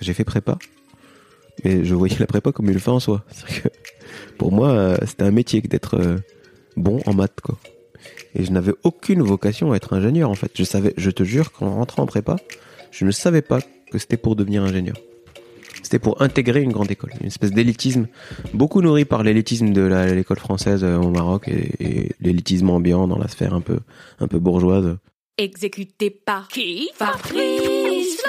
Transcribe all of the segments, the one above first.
J'ai fait prépa, mais je voyais la prépa comme une fin en soi. Que pour moi, euh, c'était un métier d'être euh, bon en maths, quoi. Et je n'avais aucune vocation à être ingénieur, en fait. Je savais, je te jure, qu'en rentrant en prépa, je ne savais pas que c'était pour devenir ingénieur. C'était pour intégrer une grande école, une espèce d'élitisme, beaucoup nourri par l'élitisme de l'école française euh, au Maroc et, l'élitisme ambiant dans la sphère un peu, un peu bourgeoise. Exécuté par qui? Fabrice.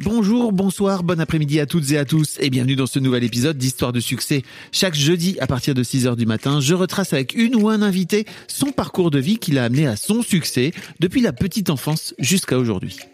Bonjour, bonsoir, bon après-midi à toutes et à tous et bienvenue dans ce nouvel épisode d'Histoire de succès. Chaque jeudi à partir de 6h du matin, je retrace avec une ou un invité son parcours de vie qui l'a amené à son succès depuis la petite enfance jusqu'à aujourd'hui.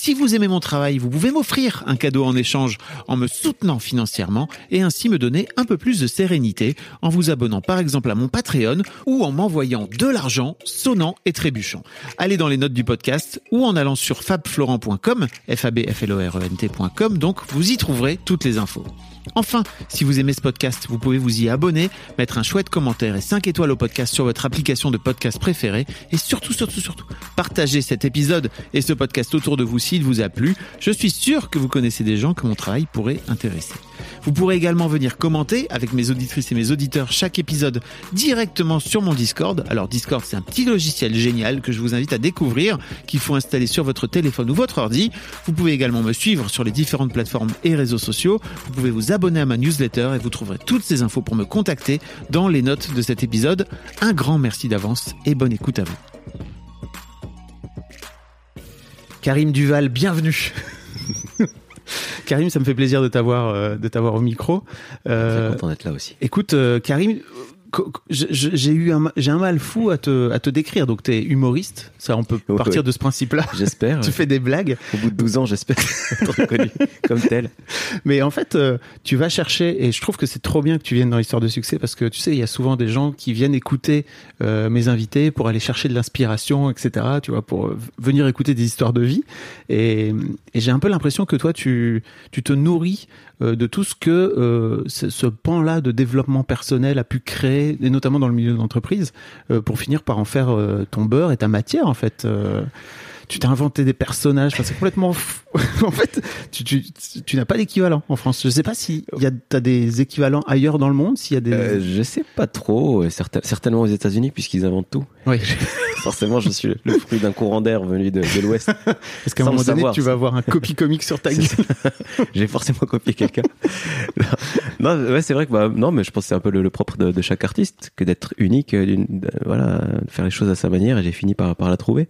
Si vous aimez mon travail, vous pouvez m'offrir un cadeau en échange en me soutenant financièrement et ainsi me donner un peu plus de sérénité en vous abonnant par exemple à mon Patreon ou en m'envoyant de l'argent sonnant et trébuchant. Allez dans les notes du podcast ou en allant sur fabflorent.com, f e donc vous y trouverez toutes les infos. Enfin, si vous aimez ce podcast, vous pouvez vous y abonner, mettre un chouette commentaire et 5 étoiles au podcast sur votre application de podcast préférée et surtout, surtout, surtout, partagez cet épisode et ce podcast autour de vous s'il vous a plu. Je suis sûr que vous connaissez des gens que mon travail pourrait intéresser. Vous pourrez également venir commenter avec mes auditrices et mes auditeurs chaque épisode directement sur mon Discord. Alors Discord, c'est un petit logiciel génial que je vous invite à découvrir, qu'il faut installer sur votre téléphone ou votre ordi. Vous pouvez également me suivre sur les différentes plateformes et réseaux sociaux. Vous pouvez vous abonner à ma newsletter et vous trouverez toutes ces infos pour me contacter dans les notes de cet épisode. Un grand merci d'avance et bonne écoute à vous. Karim Duval, bienvenue. Karim, ça me fait plaisir de t'avoir euh, de t'avoir au micro. Euh, content d'être là aussi. Écoute, euh, Karim, j'ai eu un, j'ai un mal fou à te, à te décrire. Donc, tu es humoriste. Ça, on peut partir de ce principe-là. J'espère. tu fais des blagues. Au bout de 12 ans, j'espère être reconnu comme tel. Mais en fait, euh, tu vas chercher, et je trouve que c'est trop bien que tu viennes dans l'histoire de succès parce que tu sais, il y a souvent des gens qui viennent écouter euh, mes invités pour aller chercher de l'inspiration, etc. Tu vois, pour euh, venir écouter des histoires de vie. Et, et j'ai un peu l'impression que toi, tu, tu te nourris de tout ce que euh, ce pan-là de développement personnel a pu créer, et notamment dans le milieu de l'entreprise, euh, pour finir par en faire ton beurre et ta matière en fait tu t'es inventé des personnages. Enfin, c'est complètement fou. en fait, tu, tu, tu n'as pas d'équivalent en France. Je sais pas si y a, t'as des équivalents ailleurs dans le monde, s'il y a des. Euh, je sais pas trop. certainement aux États-Unis puisqu'ils inventent tout. Oui. Forcément, je suis le fruit d'un courant d'air venu de, de l'Ouest. Est-ce qu'à un moment donné, tu vas avoir un copy comique sur ta gueule J'ai forcément copié quelqu'un. non, ouais, c'est vrai que bah, non, mais je pense que c'est un peu le, propre de, de, chaque artiste que d'être unique, voilà, de faire les choses à sa manière. Et j'ai fini par par la trouver.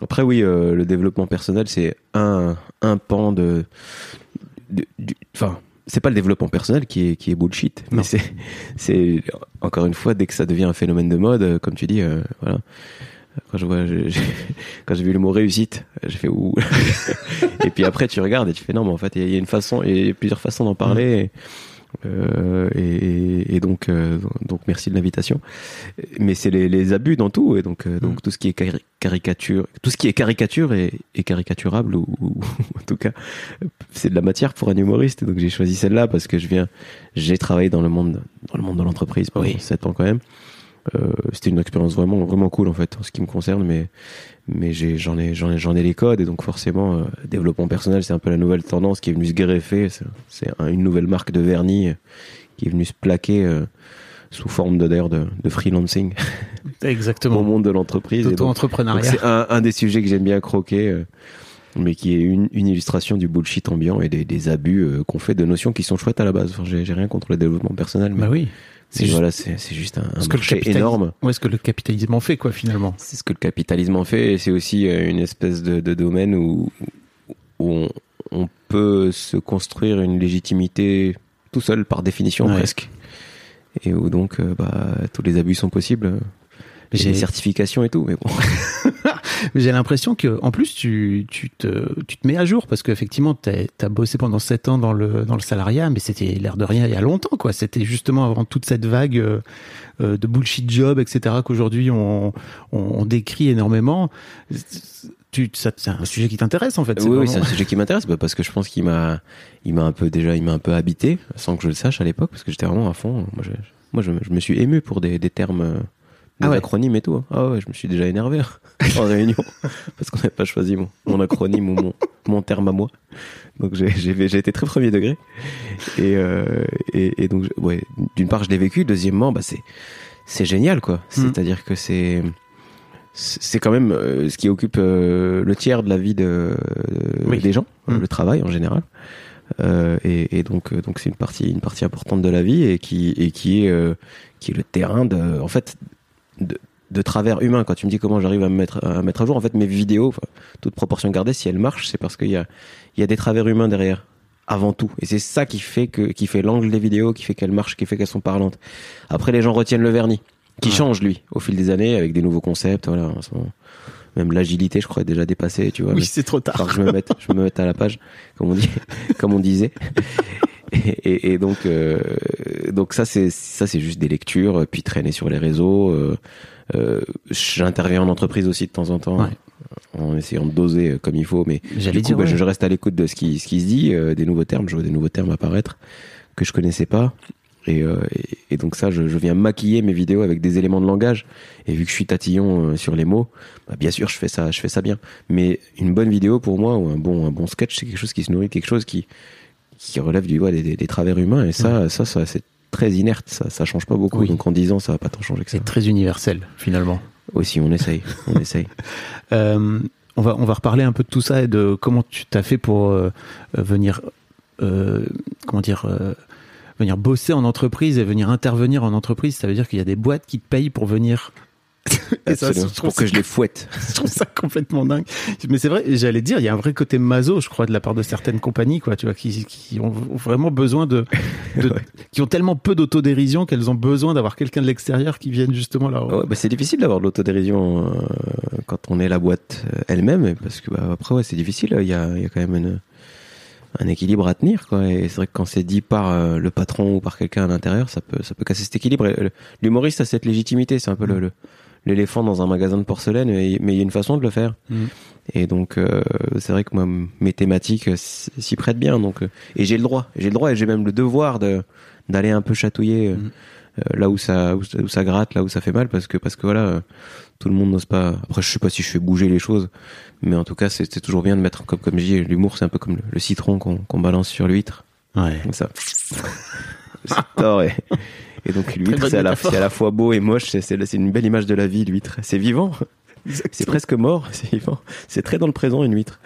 Après, oui, euh, le développement personnel, c'est un, un pan de. Enfin, c'est pas le développement personnel qui est, qui est bullshit, mais c'est, encore une fois, dès que ça devient un phénomène de mode, euh, comme tu dis, euh, voilà. Quand je vois, quand j'ai vu le mot réussite, j'ai fait ouh. et puis après, tu regardes et tu fais non, mais en fait, il y, a une façon, il y a plusieurs façons d'en parler. Mmh. Euh, et, et, donc, euh, donc merci de l'invitation. Mais c'est les, les, abus dans tout, et donc, euh, donc mm. tout ce qui est caricature, tout ce qui est caricature est, est caricaturable ou, en tout cas c'est de la matière pour un humoriste. donc j'ai choisi celle-là parce que je viens, j'ai travaillé dans le monde, dans le monde de l'entreprise pendant 7 ans quand même. Euh, c'était une expérience vraiment vraiment cool en fait en ce qui me concerne mais mais j'en ai j'en ai j'en ai les codes et donc forcément euh, développement personnel c'est un peu la nouvelle tendance qui est venue se greffer c'est une nouvelle marque de vernis qui est venue se plaquer sous forme de d'ailleurs de, de freelancing au Exactement. monde de l'entreprise. D'auto-entrepreneuriat. c'est un, un des sujets que j'aime bien croquer, euh, mais qui est une, une illustration du bullshit ambiant et des, des abus euh, qu'on fait de notions qui sont chouettes à la base. Enfin, j'ai j'ai rien contre le développement personnel, mais Bah oui. C'est juste voilà, c'est juste un, un que marché énorme. Ouais, ce que le capitalisme en fait, quoi, finalement. C'est ce que le capitalisme en fait, et c'est aussi euh, une espèce de, de domaine où, où on, on peut se construire une légitimité tout seul par définition Ouais. presque, et où donc euh, bah, tous les abus sont possibles. J'ai des certifications et tout, mais bon. Mais J'ai l'impression que, en plus, tu, tu, te, tu te mets à jour parce qu'effectivement, tu as bossé pendant 7 ans dans le, dans le salariat, mais c'était l'air de rien il y a longtemps, quoi. C'était justement avant toute cette vague euh, euh, de bullshit job, etc., qu'aujourd'hui on, on, on décrit énormément. Tu, c'est un sujet qui t'intéresse, en fait. Oui, oui, c'est un sujet qui m'intéresse bah, parce que je pense qu'il m'a, il m'a un peu déjà, il m'a un peu habité sans que je le sache à l'époque parce que j'étais vraiment à fond. Moi, je, moi, je, je me suis ému pour des, des termes, euh, des Ah ouais. acronymes et tout. hein. Ah ouais, je me suis déjà énervé en réunion parce qu'on n'avait pas choisi mon, mon acronyme ou mon, mon terme à moi. Donc j'ai, été très premier degré et, euh, et, et donc ouais, d'une part je l'ai vécu, deuxièmement bah c'est, génial quoi. Mm. C'est-à-dire que c'est c'est quand même euh, ce qui occupe euh, le tiers de la vie de, Oui. des gens, Mm. le travail en général. Euh, et, et donc donc c'est une partie une partie importante de la vie et qui et qui est euh, qui est le terrain de en fait de, de travers humain quand tu me dis comment j'arrive à me mettre à mettre à jour en fait mes vidéos toute proportion gardée si elles marchent c'est parce qu'il y a il y a des travers humains derrière avant tout et c'est ça qui fait que qui fait l'angle des vidéos qui fait qu'elles marchent qui fait qu'elles sont parlantes après les gens retiennent le vernis qui Ouais. change lui au fil des années avec des nouveaux concepts voilà en ce moment. même l'agilité je crois est déjà dépassée tu vois Oui, c'est trop tard. Que je me mette, je me mette à la page, comme on dit, comme on disait. Et, et- et donc, euh, donc ça c'est ça c'est juste des lectures, puis traîner sur les réseaux. euh, euh, J'interviens en entreprise aussi de temps en temps, Ouais. en essayant de doser euh, comme il faut. Mais du coup, dire, bah, ouais. je, reste à l'écoute de ce qui ce qui se dit, euh, des nouveaux termes. Je vois des nouveaux termes apparaître que je connaissais pas. Et, euh, et, et donc ça, je, je viens maquiller mes vidéos avec des éléments de langage. Et vu que je suis tatillon euh, sur les mots, bah, bien sûr, je fais ça, je fais ça bien. Mais une bonne vidéo pour moi ou un bon, un bon sketch, c'est quelque chose qui se nourrit, quelque chose qui, qui relève du ouais, des, travers humains. Et ça, ça, ça, c'est très inerte. Ça, ça change pas beaucoup. Oui. Donc en 10 ans, ça va pas tant changer que ça. C'est très universel, finalement. Aussi, on essaye, on essaye. Euh, on va on va reparler un peu de tout ça et de comment tu t'as fait pour euh, venir euh, comment dire venir bosser en entreprise et venir intervenir en entreprise. Ça veut dire qu'il y a des boîtes qui te payent pour venir. Et ça, je trouve pour que je les fouette. je trouve ça complètement dingue. Mais c'est vrai, j'allais dire, il y a un vrai côté maso, je crois, de la part de certaines compagnies, quoi, tu vois, qui, qui ont vraiment besoin de, de- Ouais. qui ont tellement peu d'autodérision qu'elles ont besoin d'avoir quelqu'un de l'extérieur qui vienne justement là. Ouais, bah, c'est difficile d'avoir de l'autodérision euh, quand on est la boîte euh, elle-même, parce que bah, après ouais, c'est difficile. Il y a, il y a quand même une- un équilibre à tenir, quoi. Et c'est vrai que quand c'est dit par euh, le patron ou par quelqu'un à l'intérieur, ça peut, ça peut casser cet équilibre. Euh, L'humoriste a cette légitimité, c'est un peu le- le l'éléphant dans un magasin de porcelaine, mais mais il y a une façon de le faire. Mhm. Et donc euh, c'est vrai que moi mes thématiques s'y prêtent bien, donc euh, et j'ai le droit, j'ai le droit et j'ai même le devoir de d'aller un peu chatouiller. euh, euh, là où ça où, ça- où ça gratte, là où ça fait mal, parce que parce que voilà, euh, tout le monde n'ose pas. Après, je sais pas si je fais bouger les choses, mais en tout cas, c'est toujours bien de mettre comme comme je dis, l'humour, c'est un peu comme le, le citron qu'on balance sur l'huître, Ouais. comme ça. C'est tort, et, et donc l'huître, c'est à, la- à fois beau et moche. C'est une belle image de la vie, l'huître. C'est vivant. C'est presque mort, c'est vivant. C'est très dans le présent une huître.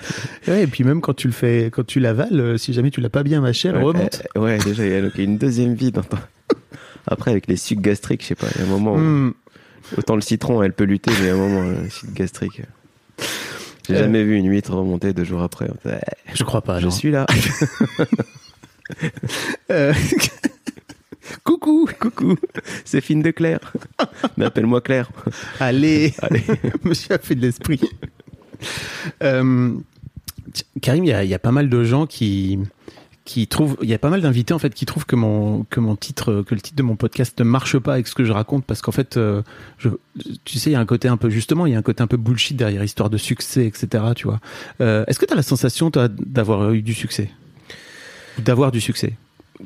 Ouais, et puis même quand tu le fais, quand tu l'avales, euh, si jamais tu l'as pas bien mâché, elle Ouais, remonte. euh, ouais, déjà il y a une deuxième vie dans ton- Après avec les sucs gastriques, je sais pas, il y a un moment où Hmm. autant le citron elle peut lutter, mais il y a un moment le suc gastrique. euh, J'ai Euh. jamais vu une huître remonter deux jours après. Je crois pas. je non. suis là. Euh, Coucou. Coucou, c'est Fine de Claire. Mais appelle-moi Claire. Allez. Allez. Monsieur a fait de l'esprit. Euh, Karim, il y a, il y a pas mal de gens qui qui trouvent, il y a pas mal d'invités en fait qui trouvent que mon que mon titre, que le titre de mon podcast ne marche pas avec ce que je raconte parce qu'en fait, euh, je, tu sais, il y a un côté un peu justement, il y a un côté un peu bullshit derrière histoire de succès, etc. Tu vois. Euh, Est-ce que tu as la sensation d'avoir eu du succès, d'avoir du succès?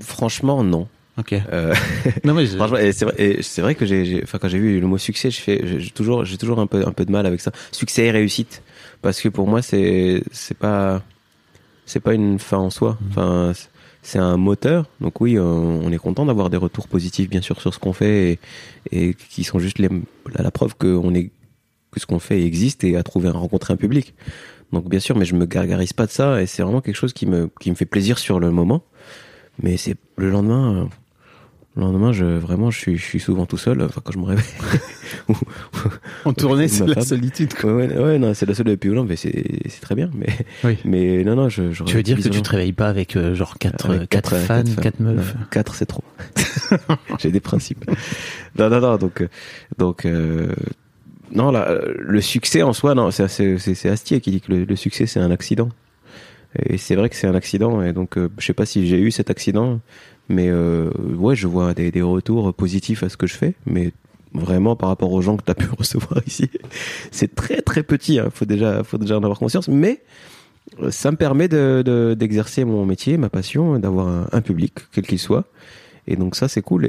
Franchement, non. Ok. Euh, Non mais je- franchement, c'est vrai, que j'ai, enfin, quand j'ai vu le mot succès, je fais, j'ai toujours, j'ai toujours un peu, un peu de mal avec ça. Succès et réussite, parce que pour moi, c'est, c'est pas, c'est pas une fin en soi. Enfin, c'est- un moteur. Donc oui, on est content d'avoir des retours positifs, bien sûr, sur ce qu'on fait et, et qui sont juste les, la, la preuve que on est que ce qu'on fait existe et a trouvé à rencontrer un public. Donc bien sûr, mais je me gargarise pas de ça et c'est vraiment quelque chose qui me qui me fait plaisir sur le moment. Mais c'est le lendemain. Euh, le lendemain, je vraiment, je suis, je suis souvent tout seul. Enfin, quand je me réveille. En tournée, c'est la solitude. quoi. ouais, ouais, ouais, non, c'est la longtemps, mais c'est, c'est très bien. Mais, Oui. mais non, non, je. je Tu veux dire que tu te réveilles pas avec euh, genre quatre, Avec quatre, quatre, fans, quatre quatre, fans. meufs? Non, quatre, c'est trop. J'ai des principes. Non, non, non. Donc, euh, donc, euh, non, là, euh, le succès en soi, non, c'est, c'est, c'est, c'est Astier qui dit que le, le succès c'est un accident. Et c'est vrai que c'est un accident. Et donc, euh, je sais pas si j'ai eu cet accident, mais euh, ouais, je vois des, retours positifs à ce que je fais, mais vraiment par rapport aux gens que tu as pu recevoir ici, c'est très très petit. Hein. Faut déjà, faut déjà en avoir conscience, mais euh, ça me permet de, de- d'exercer mon métier, ma passion, d'avoir un, public, quel qu'il soit. Et donc ça, c'est cool.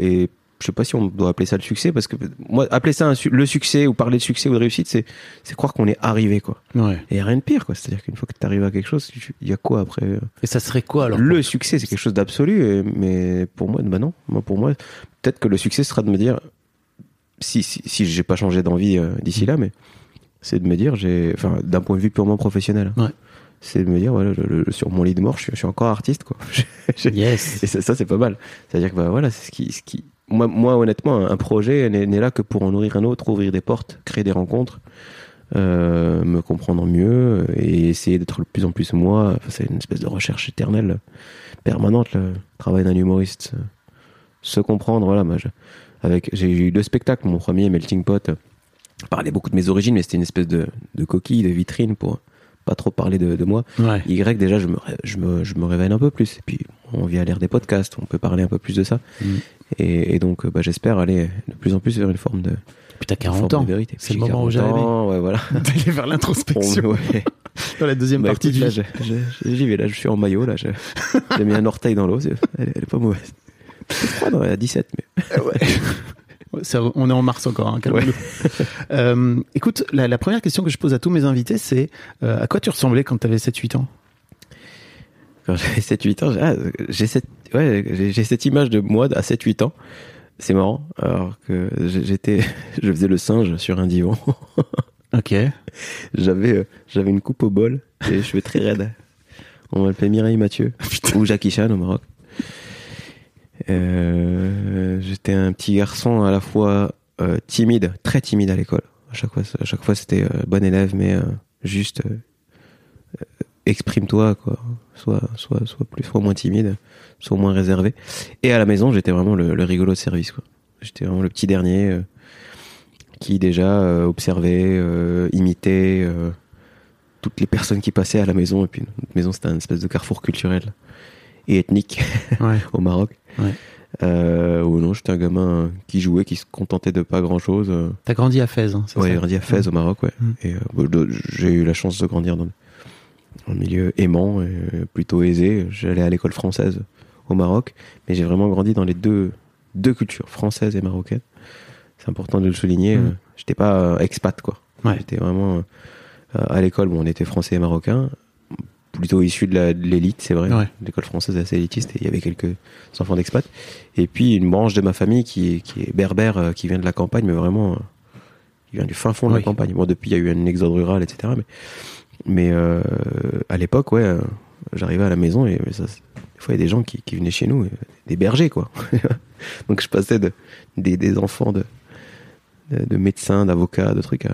Je sais pas si on doit appeler ça le succès, parce que moi, appeler ça un su- le succès ou parler de succès ou de réussite, c'est, c'est croire qu'on est arrivé, quoi. Ouais. Et y a rien de pire, quoi. C'est-à-dire qu'une fois que tu arrives à quelque chose, il y a quoi après euh, Et ça serait quoi alors Le succès, c'est quelque chose d'absolu, mais pour moi, bah non. Moi, pour moi, peut-être que le succès sera de me dire, si, si, si j'ai pas changé d'envie euh, d'ici là, mais c'est de me dire, j'ai, enfin, d'un point de vue purement professionnel, Ouais. c'est de me dire, voilà, le- le- sur mon lit de mort, je suis, je suis encore artiste, quoi. Yes. et ça, ça, c'est pas mal. C'est-à-dire que bah, voilà, c'est ce qui, ce qui... Moi, honnêtement, un- projet n'est là que pour en nourrir un autre, ouvrir des portes, créer des rencontres, euh, me comprendre mieux et essayer d'être de plus en plus moi. Enfin, c'est une espèce de recherche éternelle, permanente, le travail d'un humoriste. Se comprendre, voilà. Moi, avec, j'ai eu deux spectacles. Mon premier, Melting Pot, euh, parlait beaucoup de mes origines, mais c'était une espèce de coquille, de vitrine pour pas trop parler de, de moi. Ouais. Y, déjà, je me, je, me, je me révèle un peu plus. Et puis, on vient à l'ère des podcasts, on peut parler un peu plus de ça. Mm. Et, et donc, bah, j'espère aller de plus en plus vers une forme de, Puis t'as une 40 forme ans. C'est le J'ai moment où 40 j'allais. ans, Ouais, voilà. D'aller vers On- l'introspection ouais. dans la deuxième Bah, partie écoute, du j'y vais. Là, je suis en maillot. Là, j'ai mis un orteil dans l'eau. Elle, elle est pas mauvaise. C'est froid, non, elle a 17, mais. Ouais, ça- on est en mars encore, hein. Euh, écoute, la, la première question que je pose à tous mes invités, c'est euh, à quoi tu ressemblais quand tu avais 7-8 ans? Quand j'avais 7-8 ans, j'ai- ah, j'ai cette, ouais, j'ai j'ai cette image de moi à 7-8 ans. C'est marrant. Alors que j'étais, je faisais le singe sur un divan. Ok. J'avais, euh, j'avais une coupe au bol et les cheveux très raides. On m'appelait Mireille Mathieu. ou Jackie Chan au Maroc. Euh, j'étais un petit garçon à la fois euh, timide, très timide à l'école. À chaque fois, à chaque fois c'était euh, bon élève, mais juste exprime-toi, quoi. Soit, soit, soit plus, soit moins timide, soit moins réservé. Et à la maison, j'étais vraiment le, le rigolo de service, quoi. J'étais vraiment le petit dernier euh, qui déjà euh, observait, euh, imitait toutes les personnes qui passaient à la maison. Et puis notre maison, c'était un espèce de carrefour culturel et ethnique Ouais. au Maroc. Ouais. Euh, ou non, j'étais un gamin qui jouait, qui se contentait de pas grand chose. T'as grandi à Fès, hein, c'est Ouais, j'ai ça grandi à Fès au Maroc, ouais. Mm. Et euh, j'ai eu la chance de grandir dans un milieu aimant, et plutôt aisé. J'allais à l'école française au Maroc, mais j'ai vraiment grandi dans les deux, deux cultures, française et marocaine. C'est important de le souligner. Mm. euh, J'étais pas euh, expat, quoi. Ouais. J'étais vraiment euh, à l'école. Bon, on était français et marocain, plutôt issus de l'élite, c'est vrai. Ouais. L'école française est assez élitiste et il y avait quelques enfants d'expat. Et puis une branche de ma famille qui est, qui est berbère, euh, qui vient de la campagne, mais vraiment, euh, qui vient du fin fond de Oui. la campagne. Bon, depuis, il y a eu un exode rural, etc. Mais, mais euh, à l'époque, ouais, euh, j'arrivais à la maison et ça, des fois, il y a des gens qui, qui venaient chez nous, euh, des bergers, quoi. Donc je passais de, des, des enfants de, de, de médecins, d'avocats, de trucs à,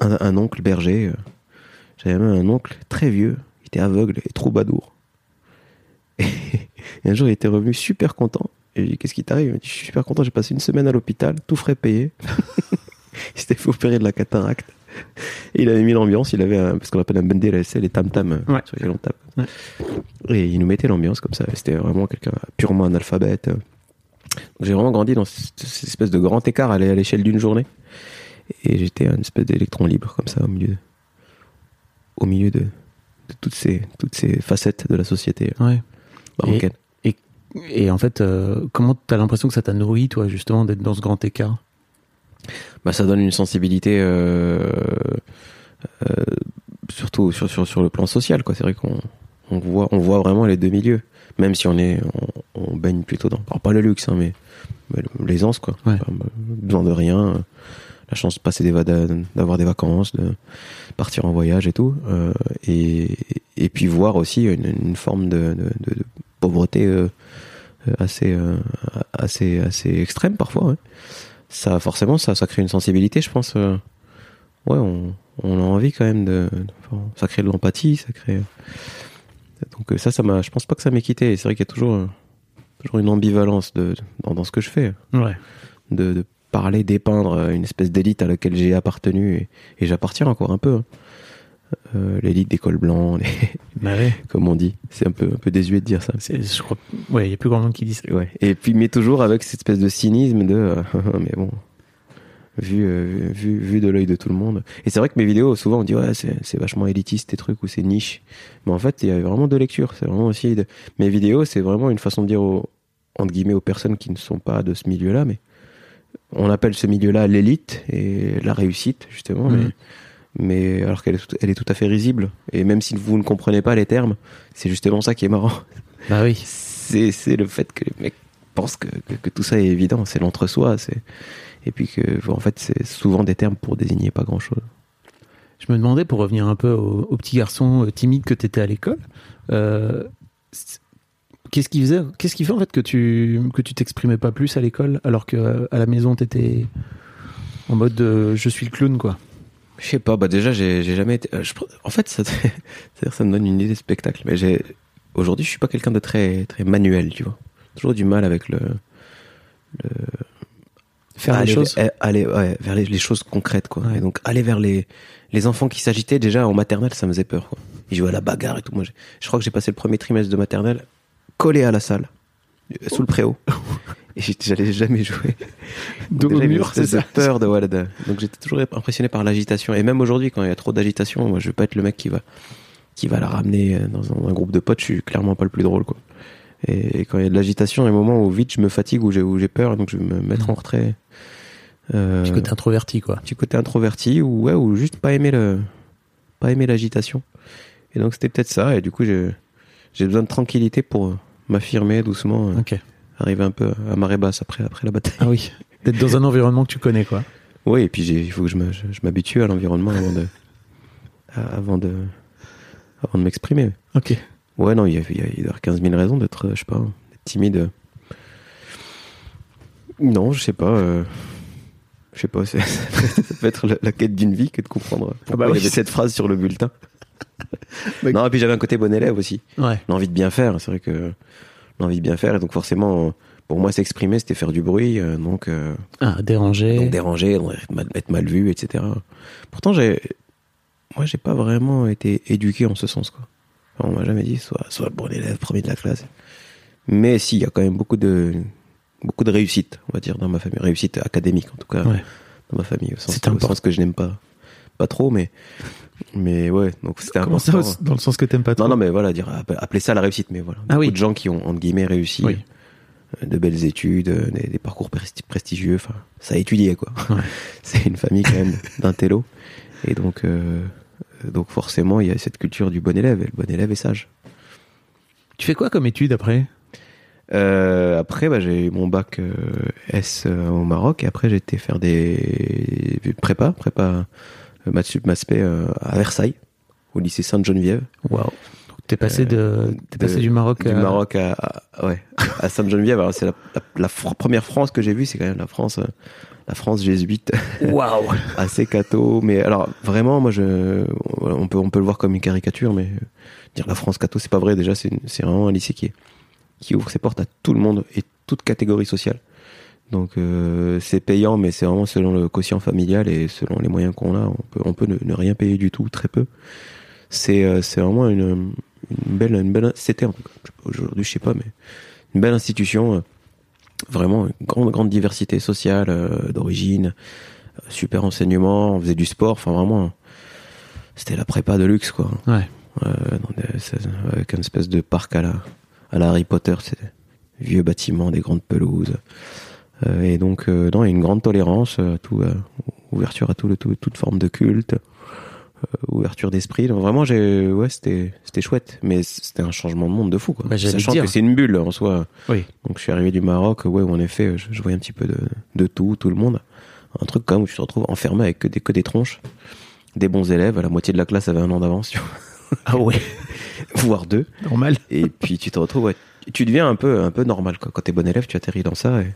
Un, un oncle berger. euh, J'avais même un oncle très vieux, il était aveugle et troubadour. Et, et un jour, il était revenu super content. Et je lui ai dit Qu'est-ce qui t'arrive? Il m'a dit Je suis super content, j'ai passé une semaine à l'hôpital, tout frais payé. il s'était fait opérer de la cataracte. Et il avait mis l'ambiance, il avait un, parce qu'on appelle un c'est les tam-tam euh, Ouais. sur lesquels on tape. Et il nous mettait l'ambiance comme ça. C'était vraiment quelqu'un purement analphabète. J'ai vraiment grandi dans cette, espèce de grand écart à l'échelle d'une journée. Et j'étais un espèce d'électron libre comme ça au milieu, au milieu de, de toutes ces toutes ces facettes de la société Ouais. marocaine. Et en fait, euh, comment t'as l'impression que ça t'a nourri, toi, justement, d'être dans ce grand écart? Bah, ça donne une sensibilité euh, euh, surtout sur, sur, sur le plan social quoi c'est vrai qu'on on voit on voit vraiment les deux milieux même si on est on, on baigne plutôt dans alors pas le luxe hein, mais, mais l'aisance quoi Ouais. Enfin, bah, besoin de rien la chance de passer des d'avoir des vacances de partir en voyage et tout euh, et, et puis voir aussi une, une forme de, de, de- de pauvreté euh, assez euh, assez assez extrême parfois ça forcément ça ça crée une sensibilité je pense ouais on, on a envie quand même de, ça crée de l'empathie ça crée donc ça ça m'a je pense pas que ça m'ait quitté c'est vrai qu'il y a toujours toujours une ambivalence de, de- dans, dans ce que je fais. Ouais. de, de parler dépeindre euh, une espèce d'élite à laquelle j'ai appartenu et, et j'appartiens encore un peu hein. Euh, l'élite des cols blancs les- Bah ouais. comme on dit c'est un peu un peu désuet de dire ça Je crois. Ouais, il y a plus grand monde qui dit ça. Ouais. Et puis, mais toujours avec cette espèce de cynisme de, euh, mais bon, vu, euh, vu, vu de l'œil de tout le monde. Et c'est vrai que mes vidéos, souvent, on dit, ouais, c'est, c'est vachement élitiste, tes trucs, ou c'est niche. Mais en fait, il y a vraiment deux lectures. C'est vraiment aussi, de... mes vidéos, c'est vraiment une façon de dire aux, entre guillemets, aux personnes qui ne sont pas de ce milieu-là, mais on appelle ce milieu-là l'élite et la réussite, justement, mais, Mhm. mais alors qu'elle est, tout- elle est tout à fait risible. Et même si vous ne comprenez pas les termes, c'est justement ça qui est marrant Bah oui. c'est le fait que les mecs pensent que, que, que tout ça est évident, c'est l'entre-soi, et puis que en fait c'est souvent des termes pour désigner pas grand-chose. Je me demandais, pour revenir un peu au, au petit garçon euh, timide que tu étais à l'école, euh, qu'est-ce qui faisait, qu'est-ce qui fait en fait que tu que tu t'exprimais pas plus à l'école alors que à la maison t'étais en mode euh, je suis le clown quoi? Je sais pas, bah déjà j'ai jamais été. euh, je en fait, ça, ça me donne une idée de spectacle. Mais j'ai aujourd'hui, je suis pas quelqu'un de très très manuel, tu vois. Toujours du mal avec le Faire aller, les choses. eh, aller ouais, vers les, les choses concrètes, quoi. Ouais. Et donc aller vers les les enfants qui s'agitaient déjà en maternelle, ça me faisait peur. Quoi. Ils jouaient à la bagarre et tout. Moi, je crois que j'ai passé le premier trimestre de maternelle collé à la salle, sous le préau. Et j'allais jamais jouer. Dos Déjà, au mur, c'est ça. peur de, ouais, de- Donc j'étais toujours impressionné par l'agitation. Et même aujourd'hui, quand il y a trop d'agitation, moi je veux pas être le mec qui va qui va la ramener euh, dans un, un groupe de potes. Je suis clairement pas le plus drôle, quoi. Et, et quand il y a de l'agitation, il y a des moments où vite je me fatigue, où j'ai où j'ai peur, donc je vais me mettre en retrait. Euh, Petit côté introverti quoi. petit côté introverti ou ouais ou juste pas aimer le pas aimer l'agitation. Et donc c'était peut-être ça. Et du coup j'ai j'ai besoin de tranquillité pour m'affirmer doucement, euh, arriver un peu à marée basse après après la bataille. Ah oui. D'être dans un environnement que tu connais quoi. Oui, et puis il faut que je m'habitue à l'environnement avant de, avant de, avant de m'exprimer. Ok. Ouais, non, il y a, y a, il doit y avoir 15 000 raisons d'être, je sais pas, timide. Non, je sais pas. euh, je sais pas, ça peut être la, la quête d'une vie que de comprendre pourquoi bah oui, il y avait c'est- cette phrase sur le bulletin. Non, et puis j'avais un côté bon élève aussi. Ouais. L'envie de bien faire, c'est vrai que l'envie de bien faire, et donc forcément, pour moi, s'exprimer, c'était faire du bruit, euh, donc... euh, Ah déranger. donc déranger, être mal, vu, etc. Pourtant, j'ai, moi, j'ai pas vraiment été éduqué en ce sens, quoi. Enfin, on m'a jamais dit, soit, bon élève, premier de la classe. Mais si, il y a quand même beaucoup de, beaucoup de réussite, on va dire, dans ma famille. Réussite académique, en tout cas, Ouais. dans ma famille. Au sens, C'est au sens que je n'aime pas, pas trop, mais, mais ouais, donc c'était Comment important. ça dans le sens que t'aimes pas trop Non, non, mais voilà, dire, appe- appeler ça la réussite, mais voilà. Ah Beaucoup oui. de gens qui ont, entre guillemets, réussi, Oui. euh, de belles études, euh, des, des parcours presti- prestigieux, enfin, ça a étudié, quoi. Ouais. C'est une famille, quand même, d'un télo. Et donc, euh, donc, forcément, il y a cette culture du bon élève, et le bon élève est sage. Tu fais quoi comme étude après? Euh, après, bah, j'ai eu mon bac euh, S euh, au Maroc, et après, j'ai été faire des prépa, prépa, euh, maths sup, maths spé, euh, à Versailles, au lycée Sainte-Geneviève. Waouh. T'es passé de, t'es passé du Maroc du à... Maroc à, à- ouais à Sainte-Geneviève alors c'est la, la- la fr- première France que j'ai vue c'est quand même la France euh, la France jésuite Waouh. assez catho mais alors vraiment moi je on peut on peut le voir comme une caricature mais euh, dire la France catho c'est pas vrai déjà c'est c'est vraiment un lycée qui est- qui ouvre ses portes à tout le monde et toute catégorie sociale Donc euh, c'est payant, mais c'est vraiment selon le quotient familial et selon les moyens qu'on a. On peut, on peut ne, ne rien payer du tout, très peu. C'est euh, vraiment une, une belle, une belle. C'était en tout cas. Aujourd'hui, je sais pas, mais une belle institution. euh, vraiment une grande, grande diversité sociale, d'origine, super enseignement. On faisait du sport. Enfin vraiment, c'était la prépa de luxe quoi. Ouais. Des- avec une espèce de parc à la, à la Harry Potter, des vieux bâtiments, des grandes pelouses. Euh, et donc, euh, non, il y a une grande tolérance, euh, à tout, ouverture à tout, le- tout- toute forme de culte, ouverture d'esprit. Donc vraiment, j'ai, ouais, c'était, c'était chouette, mais c'était un changement de monde de fou, quoi. Bah, Sachant que c'est une bulle en soi. Oui. Donc, je suis arrivé du Maroc, ouais, où en effet, je, je voyais un petit peu de, de tout, tout le monde. Un truc comme où tu te retrouves enfermé avec que des, que des tronches, des bons élèves. La moitié de la classe avait un an d'avance. Ah ouais. voire deux. Normal. Et puis tu te retrouves, ouais, tu deviens un peu, un peu normal quoi. Quand t'es bon élève, tu atterris dans ça et,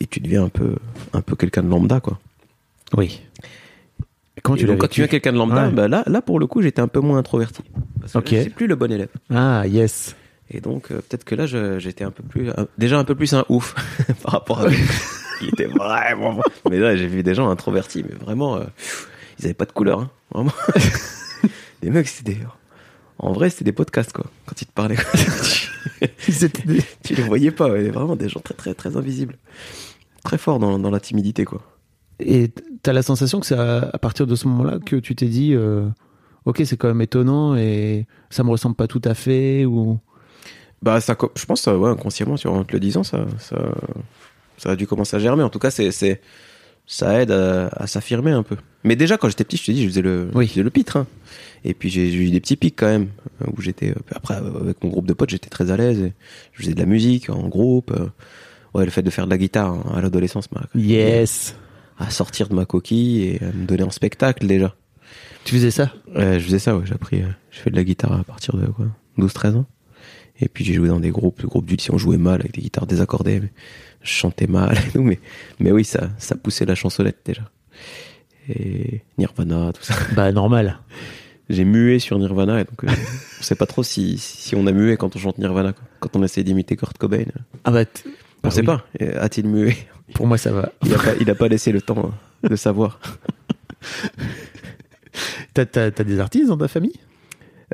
et tu deviens un peu, un peu quelqu'un de lambda quoi. Oui. Comment tu donc, quand tu es quelqu'un de lambda, Ouais. bah là, là pour le coup, j'étais un peu moins introverti. Parce que Ok. là, c'est plus le bon élève. Ah yes. Et donc euh, peut-être que là, je- j'étais un peu plus, un- déjà un peu plus un ouf par rapport à eux. qui était vraiment. Mais là, j'ai vu des gens introvertis, mais vraiment, euh, ils avaient pas de couleur, hein, vraiment. les mecs, c'était des- En vrai, c'était des podcasts, quoi. Quand ils te parlaient, C'était des- tu les voyais pas, ouais, vraiment des gens très, très, très invisibles. Très forts dans, dans la timidité, quoi. Et t'as la sensation que c'est à, à partir de ce moment-là que tu t'es dit, euh, ok, c'est quand même étonnant et ça me ressemble pas tout à fait ou? Bah, ça, je pense, ça, ouais, inconsciemment, tu vois, en te le disant, ça, ça, ça a dû commencer à germer. En tout cas, c'est, c'est, ça aide à, à s'affirmer un peu. Mais déjà, quand j'étais petit, je te dis, je faisais le, Oui. je faisais le pitre. hein. Et puis, j'ai eu des petits pics quand même, euh, où j'étais, euh, après, euh, avec mon groupe de potes, j'étais très à l'aise. Je faisais de la musique en groupe. euh. Ouais, le fait de faire de la guitare hein, à l'adolescence m'a Yes. à sortir de ma coquille et à me donner en spectacle déjà. Tu faisais ça? Ouais, je faisais ça, ouais. J'ai appris, euh, je fais de la guitare à partir de quoi 12-13 ans. Et puis j'ai joué dans des groupes, le groupe du lycée, on jouait mal avec des guitares désaccordées, mais je chantais mal et tout, mais, mais oui, ça, ça poussait la chansonnette déjà. Et Nirvana, tout ça. Bah normal. J'ai mué sur Nirvana et donc euh, on sait pas trop si, si on a mué quand on chante Nirvana, quoi. quand on essaie d'imiter Kurt Cobain. Ah bah. t- On bah sait oui. pas, a-t-il mué? Pour moi ça va. il a, pas, il a pas laissé le temps euh, de savoir. T'as, t'as- t'as des artistes dans ta famille?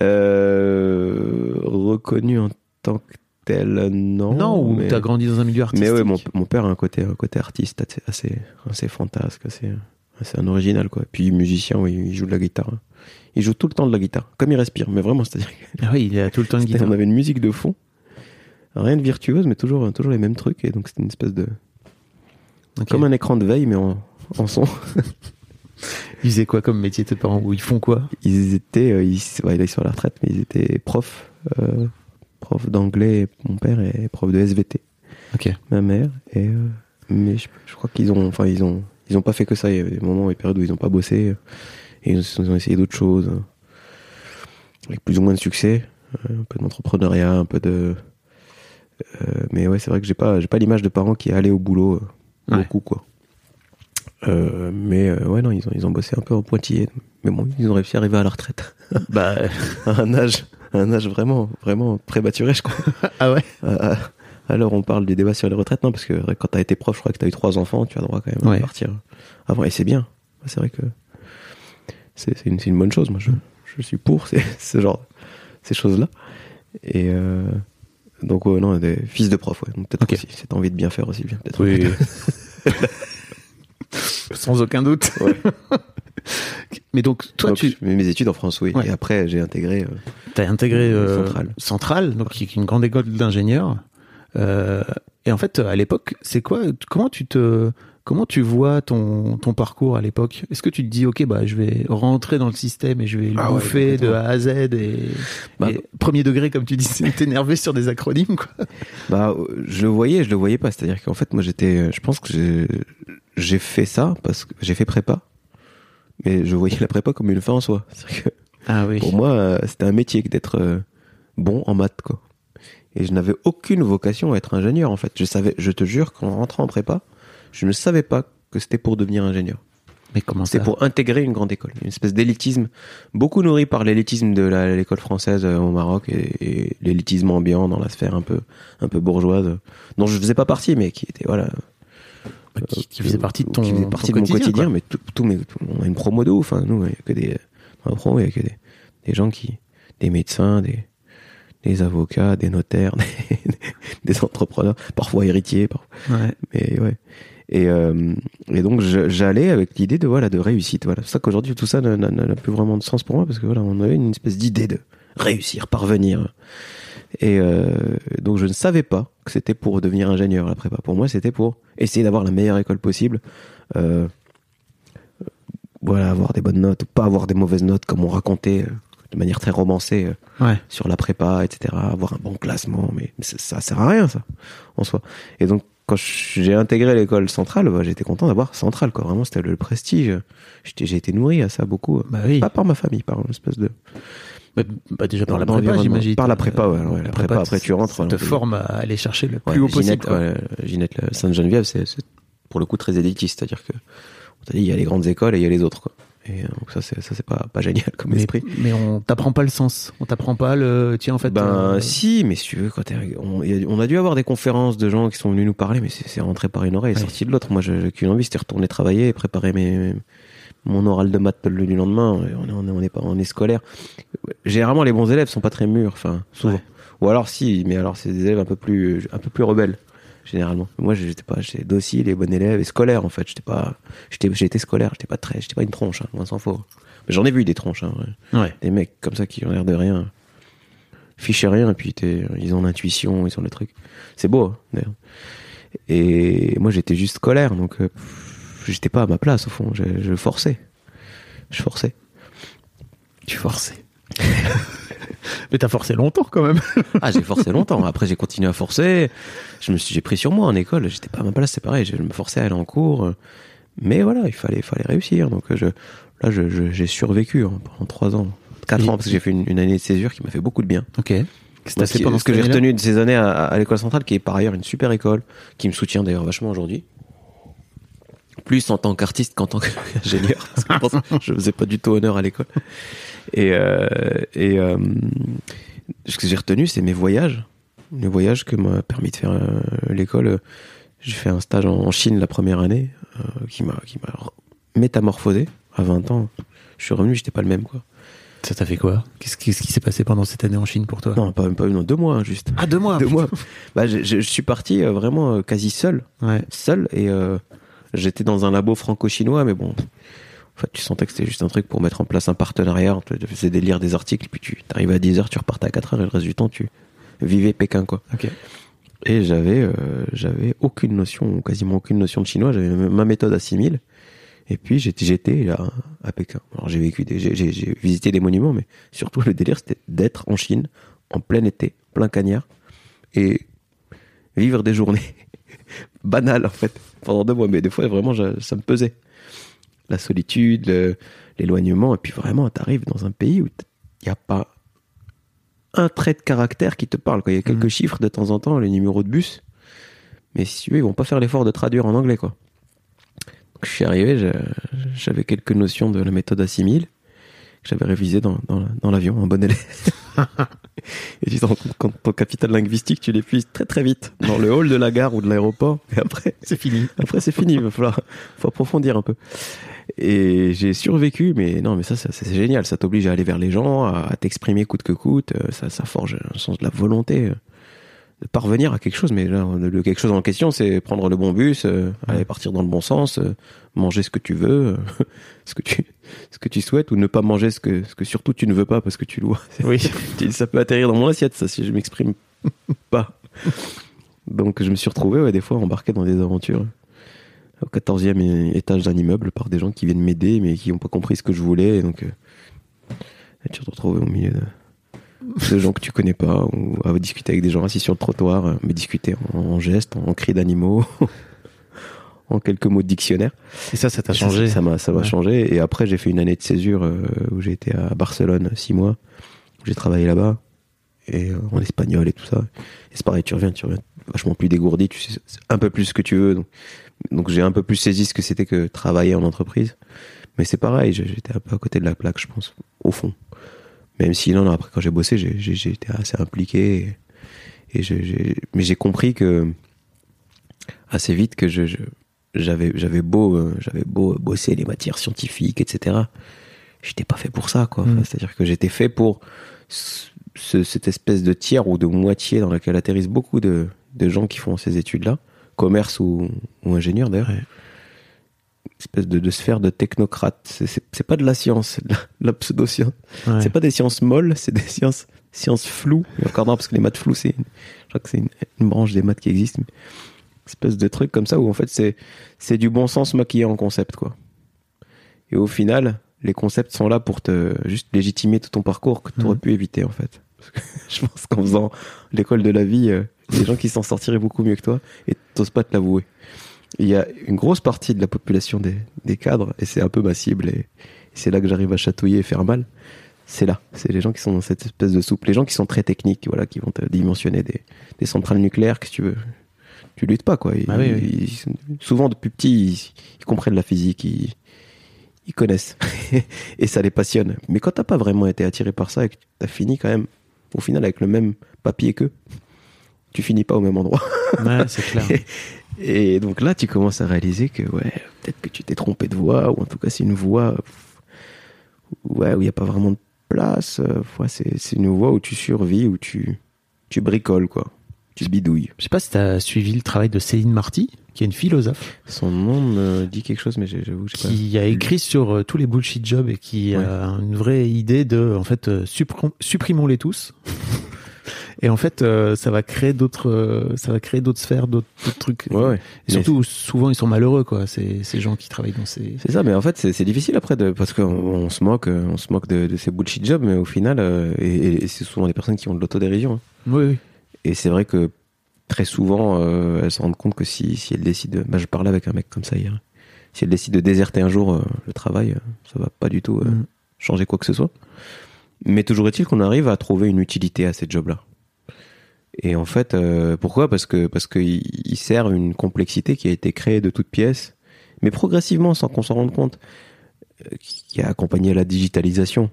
Euh, reconnu en tant que tel, non. Non, ou mais... t'as grandi dans un milieu artistique Mais ouais, mon, mon père a un côté, un côté artiste assez, assez, assez fantasque, assez, assez un original, quoi. Puis musicien, oui, il joue de la guitare. Il joue tout le temps de la guitare, comme il respire, mais vraiment, c'est-à-dire Ah oui, il a tout le temps une guitare. qu'on avait une musique de fond, rien de virtuose, mais toujours, toujours les mêmes trucs, et donc c'était une espèce de, comme un écran de veille, mais en, en son. Ils faisaient quoi comme métier tes parents? Ou ils font quoi? Ils étaient, euh, ils, ouais, là, ils sont à la retraite, mais ils étaient profs, euh, profs d'anglais, mon père, et prof de SVT. Ok. ma mère et euh, mais je, je crois qu'ils ont enfin ils ont ils ont pas fait que ça il y avait des moments des périodes où ils ont pas bossé et ils ont, essayé d'autres choses euh, avec plus ou moins de succès euh, un peu d'entrepreneuriat un peu de euh, mais ouais c'est vrai que j'ai pas j'ai pas l'image de parents qui allaient au boulot euh, Ouais. beaucoup quoi Euh, mais euh, ouais non ils ont ils ont bossé un peu en pointillé mais bon ils ont réussi à arriver à la retraite Bah. à un âge à un âge vraiment vraiment prématuré je crois ah ouais? Alors on parle du débat sur les retraites, non Parce que quand t'as été prof, je crois que t'as eu trois enfants, tu as droit quand même Ouais. à partir avant. Et c'est bien. C'est vrai que c'est une, une bonne chose. Moi, je, je suis pour ces, ce genre, ces choses-là. Et euh, donc, ouais, non, des fils de prof, ouais. Peut-être Ok. aussi cette envie de bien faire aussi vient peut-être. Oui. Sans aucun doute. Ouais. Mais donc, toi, Donc, tu mes études en France, oui. Ouais. Et après, j'ai intégré. euh, as intégré euh, Centrale. Centrale, donc qui est une grande école d'ingénieurs. Euh, et en fait, à l'époque, c'est quoi Comment tu te comment tu vois ton ton parcours à l'époque? Est-ce que tu te dis, ok, bah je vais rentrer dans le système et je vais le Ah ouais, bouffer de. A à Z et, Bah, et premier degré, comme tu dis, t'énerver sur des acronymes, quoi. Bah, je le voyais, je le voyais pas. C'est-à-dire qu'en fait, moi, j'étais, je pense que j'ai, fait ça parce que j'ai fait prépa, mais je voyais la prépa comme une fin en soi. Que Ah oui. pour moi, euh, c'était un métier que d'être euh, bon en maths, quoi. Et je n'avais aucune vocation à être ingénieur, en fait. Je savais, je te jure qu'en rentrant en prépa, je ne savais pas que c'était pour devenir ingénieur. Mais comment C'était pour intégrer une grande école, une espèce d'élitisme, beaucoup nourri par l'élitisme de l'école française euh, au Maroc et, et l'élitisme ambiant dans la sphère un peu, un peu bourgeoise, euh, dont je faisais pas partie, mais qui était voilà, Bah, qui, qui faisait partie de ton, qui faisait ton partie de mon quotidien, mais tout, tout- on a une promo de ouf. Hein, nous, il y a que des dans la promo, il y a que des, des gens qui, des médecins, des, des avocats, des notaires, des, des entrepreneurs, parfois héritiers, parfois Ouais. mais ouais. Et, euh, et donc j'allais avec l'idée de voilà de réussite. Voilà, c'est ça qu'aujourd'hui tout ça n'a- plus vraiment de sens pour moi parce que voilà on avait une espèce d'idée de réussir, parvenir. Et euh, donc je ne savais pas que c'était pour devenir ingénieur la prépa. Pour moi c'était pour essayer d'avoir la meilleure école possible. Euh, voilà, avoir des bonnes notes ou pas avoir des mauvaises notes comme on racontait de manière très romancée euh, Ouais. sur la prépa, etc. Avoir un bon classement, mais ça, ça sert à rien, ça, en soi. Et donc, quand j'ai intégré l'école centrale, bah, j'étais content d'avoir centrale, quoi. Vraiment, c'était le, prestige. J'ai été nourri à ça beaucoup. Bah oui. Pas par ma famille, par une espèce de. Bah, bah, déjà par la prépa, j'imagine. Par la prépa, ouais, ouais, La la prépa, après, tu rentres, Ça te alors, forme à aller chercher le Ouais, plus haut possible. Ginette, quoi. ouais, Ginette Sainte-Geneviève, c'est c'est pour le coup très élitiste. C'est-à-dire que, on t'a dit, il y a les grandes écoles et il y a les autres, quoi. Et euh, donc ça, c'est ça, c'est pas, pas génial comme Mais, esprit. mais on t'apprend pas le sens. On t'apprend pas le. Tiens, en fait. Ben euh, si, mais si tu veux, quand on, on a dû avoir des conférences de gens qui sont venus nous parler, mais c'est c'est rentré par une oreille et Ouais. sorti de l'autre. Moi, j'ai qu'une envie, c'était retourner travailler et préparer mes, mon oral de maths le du lendemain. On est, on est, on est pas, on est scolaire. Généralement, les bons élèves sont pas très mûrs, enfin souvent. Ouais. Ou alors si, mais alors c'est des élèves un peu plus, un peu plus rebelles généralement. Moi, j'étais pas, j'étais docile et bon élève et scolaire en fait. J'étais pas, j'étais, j'étais scolaire. J'étais pas très, j'étais pas une tronche, hein, loin s'en faut. Mais J'en ai vu des tronches. Hein, ouais Ouais. des mecs comme ça qui ont l'air de rien fichent rien et puis ils ont l'intuition ils ont le truc c'est beau hein, d'ailleurs et moi j'étais juste colère donc euh, j'étais pas à ma place au fond je, je forçais je forçais Tu forçais. mais t'as forcé longtemps quand même. ah j'ai forcé longtemps. Après j'ai continué à forcer. Je me suis j'ai pris sur moi en école. J'étais pas à ma place c'est pareil. Je me forçais à aller en cours. Mais voilà il fallait fallait réussir. Donc je là je- je- j'ai survécu hein, pendant trois ans. Quatre ans parce que j'ai fait une, une année de césure qui m'a fait beaucoup de bien. Ok. Qu'est-ce que Moi, t'as fait ce, qui- pendant ce que j'ai retenu de ces années à, à l'école centrale, qui est par ailleurs une super école, qui me soutient d'ailleurs vachement aujourd'hui, plus en tant qu'artiste qu'en tant qu'ingénieur, parce que je pense que je faisais pas du tout honneur à l'école. Et, euh, et euh, ce que j'ai retenu, c'est mes voyages, les voyages que m'a permis de faire euh, l'école. J'ai fait un stage en, en Chine la première année, qui m'a qui m'a métamorphosé à 20 ans. Je suis revenu, j'étais pas le même quoi. Ça t'a fait quoi? Qu'est-ce qui s'est passé pendant cette année en Chine pour toi? Non, pas pas non, deux mois hein, juste. Ah, deux mois. deux mois. Bah, je, je- je suis parti vraiment quasi seul, Ouais. seul, et j'étais dans un labo franco-chinois, mais bon, en fait, tu sentais que c'était juste un truc pour mettre en place un partenariat. Tu faisais des lire des articles, puis tu arrivais à 10 heures, tu repartais à 4 heures, et le reste du temps, tu vivais Pékin, quoi. Et j'avais, euh, j'avais aucune notion, quasiment aucune notion de chinois. J'avais ma méthode à 6000. Et puis j'étais, là à Pékin. Alors j'ai vécu, j'ai, visité des monuments, mais surtout le délire c'était d'être en Chine en plein été, plein cagnard, et vivre des journées banales en fait pendant deux mois. Mais des fois vraiment je- ça me pesait. La solitude, le- l'éloignement, et puis vraiment t'arrives dans un pays où il n'y a pas un trait de caractère qui te parle. Il y a quelques Mhm. chiffres de temps en temps, les numéros de bus, mais si tu veux ils vont pas faire l'effort de traduire en anglais quoi. Donc, je suis arrivé, je- j'avais quelques notions de la méthode 6000 que j'avais révisé dans, dans, dans l'avion, en bon élève. et tu te rends compte quand ton capital linguistique, tu l'épuises très très vite dans le hall de la gare ou de l'aéroport. Et après, C'est fini. après c'est fini, il va falloir faut approfondir un peu. Et j'ai survécu, mais non, mais ça, ça c'est génial. Ça t'oblige à aller vers les gens, à, à t'exprimer coûte que coûte. Euh, Ça, ça forge un sens de la volonté euh, de parvenir à quelque chose. Mais là, le quelque chose en question, c'est prendre le bon bus, euh, aller partir dans le bon sens, euh, manger ce que tu veux, euh, ce que tu, ce que tu souhaites, ou ne pas manger ce que, ce que surtout tu ne veux pas parce que tu dois. Oui. ça peut atterrir dans mon assiette, ça, si je m'exprime pas. Donc, je me suis retrouvé, ouais, des fois, embarqué dans des aventures au 14e étage d'un immeuble par des gens qui viennent m'aider mais qui n'ont pas compris ce que je voulais. Et donc, euh, et tu te retrouves au milieu de, de gens que tu connais pas ou à discuter avec des gens assis sur le trottoir, euh, mais discuter en, en gestes, en cris d'animaux, en quelques mots de dictionnaire. Et ça, ça t'a changé. Ça m'a ça m'a Ouais. changé. Et après, j'ai fait une année de césure euh, où j'ai été à Barcelone six mois. où J'ai travaillé là-bas et euh, en espagnol et tout ça. Et c'est pareil, tu reviens, tu reviens vachement plus dégourdi, tu sais un peu plus ce que tu veux. Donc, Donc j'ai un peu plus saisi ce que c'était que travailler en entreprise. Mais c'est pareil, j'étais un peu à côté de la plaque, je pense, au fond. Même si, non, non, après, quand j'ai bossé, j'ai été assez impliqué. Et, et mais j'ai compris que, assez vite, que je- j'avais, j'avais beau, euh, j'avais beau bosser les matières scientifiques, etc. J'étais pas fait pour ça, quoi. Mm. C'est-à-dire que j'étais fait pour ce- ce- cette espèce de tiers ou de moitié dans laquelle atterrissent beaucoup de, de gens qui font ces études-là, commerce ou, ou ingénieur d'ailleurs. Ouais. Espèce de, de sphère de technocrate. C'est- pas de la science, c'est de la, pseudo-science. Ouais. C'est pas des sciences molles, c'est des sciences, sciences floues. Et encore non, parce que les maths floues, c'est je crois que c'est une, une branche des maths qui existe. Mais espèce de truc comme ça où en fait c'est c'est du bon sens maquillé en concept quoi. Et au final, les concepts sont là pour te juste légitimer tout ton parcours que tu aurais Mhm. pu éviter en fait. Parce que je pense qu'en faisant l'école de la vie, euh, des gens qui s'en sortiraient beaucoup mieux que toi et t'oses pas te l'avouer. Il y a une grosse partie de la population des, des cadres, et c'est un peu ma cible, et, et c'est là que j'arrive à chatouiller et faire mal. C'est là, c'est les gens qui sont dans cette espèce de soupe, les gens qui sont très techniques, voilà, qui vont te dimensionner des, des centrales nucléaires, que tu veux. Tu luttes pas, quoi. Ils- Ah oui, oui. ils- souvent, depuis petits, ils, ils comprennent la physique, ils, ils connaissent, et ça les passionne. Mais quand t'as pas vraiment été attiré par ça et que t'as fini quand même, au final, avec le même papier qu'eux, tu finis pas au même endroit. Ouais, c'est clair. Et donc là, tu commences à réaliser que ouais, peut-être que tu t'es trompé de voix, ou en tout cas c'est une voix pff, ouais, où il n'y a pas vraiment de place. euh, ouais, c'est c'est une voie où tu survis, où tu, tu bricoles, quoi. Tu bidouilles. Je sais pas si tu as suivi le travail de Céline Marty, qui est une philosophe, Son nom me dit quelque chose, mais j'avoue, je sais qui a écrit sur euh, tous les bullshit jobs et qui Ouais. a une vraie idée de, en fait, euh, supprim- supprimons-les tous. Et en fait, euh, ça va créer d'autres, euh, ça va créer d'autres sphères, d'autres trucs. Ouais, ouais. Et surtout, souvent, ils sont malheureux, quoi. Ces, ces gens qui travaillent dans ces. C'est ça, mais en fait, c'est difficile après de, parce qu'on on se moque, euh, on se moque de, de ces bullshit jobs, mais au final, euh, et, et c'est souvent des personnes qui ont de l'autodérision. hein. Oui, oui. Et c'est vrai que très souvent, euh, elles se rendent compte que si, si elles décident. Bah, je parlais avec un mec comme ça hier. Si elles décident de déserter un jour euh, le travail, euh, ça va pas du tout euh, Mm. changer quoi que ce soit. Mais toujours est-il qu'on arrive à trouver une utilité à ces jobs-là. Et en fait, euh, pourquoi? Parce que parce qu'ils ils servent une complexité qui a été créée de toutes pièces, mais progressivement, sans qu'on s'en rende compte, euh, qui a accompagné la digitalisation,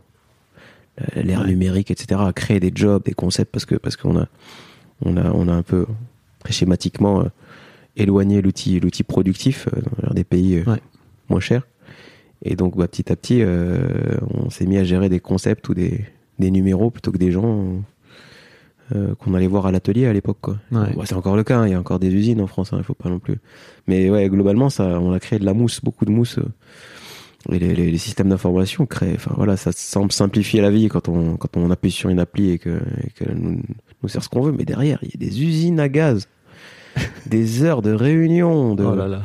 euh, l'ère Ouais. numérique, etc., a créé des jobs, des concepts, parce que parce qu'on a on a on a un peu très schématiquement euh, éloigné l'outil l'outil productif dans des pays Ouais. moins chers. Et donc, bah, petit à petit, euh, on s'est mis à gérer des concepts ou des, des numéros plutôt que des gens euh, qu'on allait voir à l'atelier à l'époque. quoi. Ouais. Bon, c'est encore le cas, hein, il y a encore des usines en France, hein, il faut pas non plus. Mais ouais, globalement, ça, on a créé de la mousse, beaucoup de mousse. euh, et les, les- les systèmes d'information créent, enfin voilà, ça semble simplifier la vie quand on, quand on appuie sur une appli et que, et que nous, nous sert ce qu'on veut. Mais derrière, il y a des usines à gaz, des heures de réunion, de, Oh là là.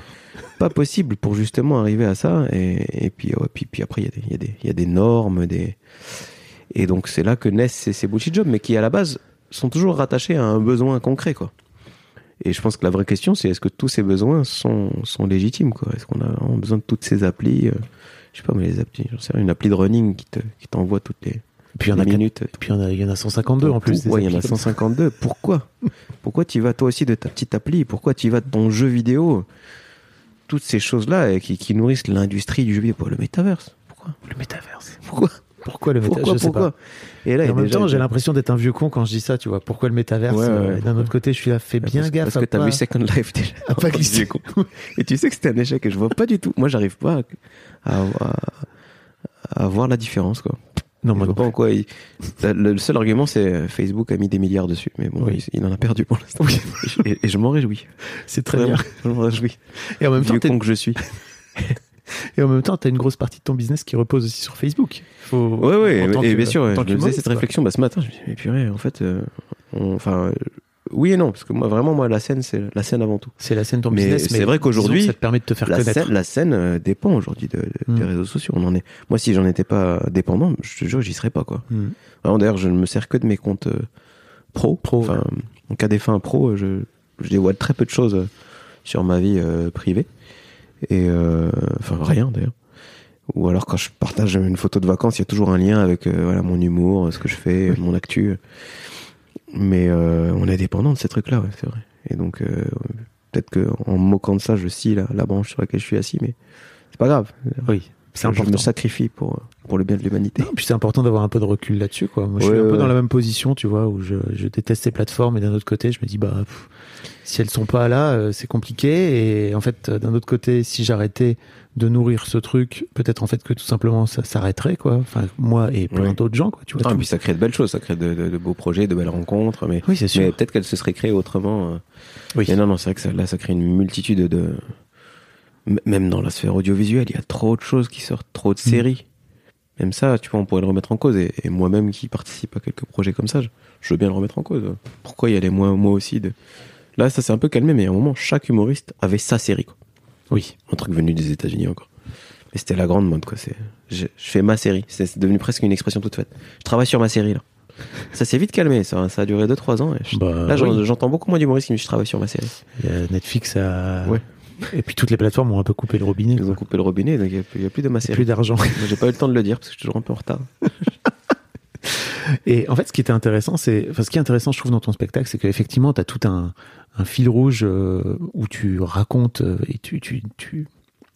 pas possible pour justement arriver à ça. Et, et puis, ouais, puis, puis après, il y, a des- il y, y a des normes, des... et donc c'est là que naissent ces, ces bullshit jobs, mais qui à la base sont toujours rattachés à un besoin concret, quoi. Et je pense que la vraie question, c'est est-ce que tous ces besoins sont, sont légitimes, quoi? Est-ce qu'on a besoin de toutes ces applis euh, Je sais pas, mais les applis, j'en sais rien, une appli de running qui te qui t'envoie toutes les, Et puis il y en a minutes. puis il y en a, il y en a 152 en plus. Ouais, il y en a applis comme ça. 152. Pourquoi? Pourquoi tu vas toi aussi de ta petite appli? Pourquoi tu vas de ton jeu vidéo? Toutes ces choses-là qui, qui nourrissent l'industrie du jeu vidéo. Le métaverse. Pourquoi? Le métaverse. Pourquoi? Pourquoi le métaverse Pourquoi Pourquoi pas. Et là, Et en même temps, j'ai l'impression d'être un vieux con quand je dis ça, tu vois. Pourquoi le métaverse? Ouais, ouais, D'un autre côté, je suis là, fais bien parce, gaffe parce que t'as pas- vu Second Life déjà. à pas glisser. Con. Et tu sais que c'était un échec et je vois pas du tout. Moi, j'arrive pas à, à, à voir la différence, quoi. Non, Je vois non pas en quoi il- Le seul argument, c'est Facebook a mis des milliards dessus. Mais bon, Oui. il, il en a perdu pour l'instant. Et, et je m'en réjouis. C'est très Vraiment, bien. je m'en réjouis. Et en même temps, Vieux con que je suis. et en même temps, t'as une grosse partie de ton business qui repose aussi sur Facebook. Faut, Ouais, ouais, et que- bien sûr, je me faisais cette quoi. réflexion bah, ce matin. Je me dit, mais purée, en fait, euh, enfin, euh, oui et non, parce que moi, vraiment, moi, la scène, c'est la scène avant tout. C'est la scène de ton Mais business. c'est vrai qu'aujourd'hui, ça te permet de te faire La connaître. scène, la scène euh, dépend aujourd'hui de, de- des Mm. réseaux sociaux. On en est. Moi, si j'en étais pas dépendant, je te jure, j'y serais pas quoi. Mm. Vraiment, D'ailleurs, je ne me sers que de mes comptes euh, pro. Pro, Enfin, en cas des fins pro, je, je dévoile très peu de choses sur ma vie euh, privée. Et euh, enfin rien d'ailleurs. Ou alors quand je partage une photo de vacances, il y a toujours un lien avec euh, voilà mon humour, ce que je fais, mon actu. Mais euh, on est dépendant de ces trucs-là, ouais, c'est vrai. Et donc peut-être que en me moquant de ça, je scie la, la branche sur laquelle je suis assis, mais c'est pas grave. Oui, c'est Je important. me sacrifie pour, pour le bien de l'humanité. Non, puis c'est important d'avoir un peu de recul là-dessus, quoi. Moi, je suis Ouais, un peu dans la même position, tu vois, où je, je déteste ces plateformes, et d'un autre côté, je me dis, bah, pff, si elles sont pas là, euh, c'est compliqué. Et en fait, euh, d'un autre côté, si j'arrêtais de nourrir ce truc, peut-être en fait que tout simplement ça s'arrêterait, quoi. Enfin, moi et plein Ouais. d'autres gens, quoi. Tu vois. Et puis ça crée de belles choses, ça crée de, de- de beaux projets, de belles rencontres, mais, Oui, c'est sûr. mais peut-être qu'elles se seraient créées autrement. euh. Oui. Mais non, non, c'est vrai que ça, là, ça crée une multitude de. Même dans la sphère audiovisuelle, il y a trop de choses qui sortent, trop de séries. Même ça, tu vois, on pourrait le remettre en cause. Et, et moi-même qui participe à quelques projets comme ça, je, je veux bien le remettre en cause. Pourquoi y aller moi, moi aussi de... Là, ça s'est un peu calmé, mais à un moment, chaque humoriste avait sa série. Quoi. Oui. Un truc venu des États-Unis encore. Mais c'était la grande mode, quoi. C'est, je, je fais ma série. C'est, devenu presque une expression toute faite. Je travaille sur ma série, là. Ça s'est vite calmé, ça, ça a duré 2-3 ans. Et je- Bah, là, oui. j'entends beaucoup moins d'humoristes qui me disent je travaille sur ma série. Il y a Netflix a... Ouais. Et puis toutes les plateformes ont un peu coupé le robinet. Ils ont coupé le robinet, donc il n'y a, plus- de ma série. plus d'argent. J'ai pas eu le temps de le dire parce que je suis toujours un peu en retard. Et en fait, ce qui était intéressant, c'est, enfin, ce qui est intéressant, je trouve, dans ton spectacle, c'est qu'effectivement, tu as tout un, un fil rouge euh, où tu racontes euh, et tu, tu, tu,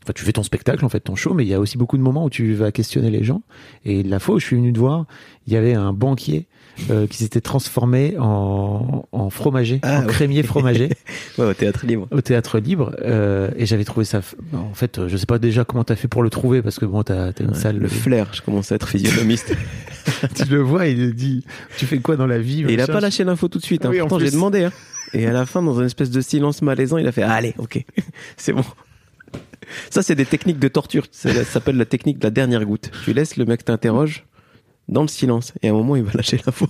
enfin, tu fais ton spectacle, en fait, ton show, mais il y a aussi beaucoup de moments où tu vas questionner les gens. Et la fois où je suis venu te voir, il y avait un banquier euh, qui s'était transformé en, en fromager, Ah, en crémier fromager Ouais, au théâtre libre. au théâtre libre. euh, et j'avais trouvé ça. En fait, je sais pas déjà comment t'as fait pour le trouver parce que bon, t'as as une Ouais, salle. le flair, je commence à être physionomiste. tu le vois, il dit Tu fais quoi dans la vie Et il a pas lâché l'info tout de suite. Hein. Oui, Pourtant, j'ai demandé. Hein. Et à la fin, dans une espèce de silence malaisant, il a fait Allez, ok, c'est bon. Ça, c'est des techniques de torture. Ça ça s'appelle la technique de la dernière goutte. Tu laisses le mec t'interroge dans le silence. Et à un moment, il va lâcher l'info.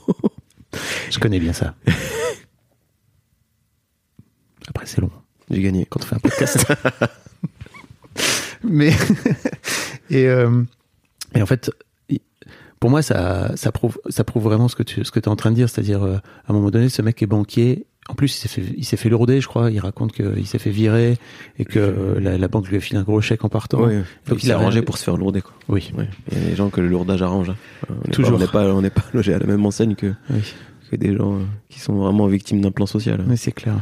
Je connais bien ça. Après, c'est long J'ai gagné. quand on fait un podcast. Mais et euh, et en fait, pour moi, ça ça prouve ça prouve vraiment ce que tu ce que es en train de dire, c'est-à-dire euh, à un moment donné, ce mec est banquier. En plus, il s'est fait il s'est fait lourder, je crois. Il raconte qu'il s'est fait virer et que euh, la, la banque lui a filé un gros chèque en partant. Donc, il il s'est a- arrangé pour se faire lourder. Quoi. Oui. Il y a des gens que le lourdage arrange. hein. On n'est Toujours. pas- On n'est pas, on n'est pas logé à la même enseigne que, oui. que des gens euh, qui sont vraiment victimes d'un plan social. Oui, c'est clair.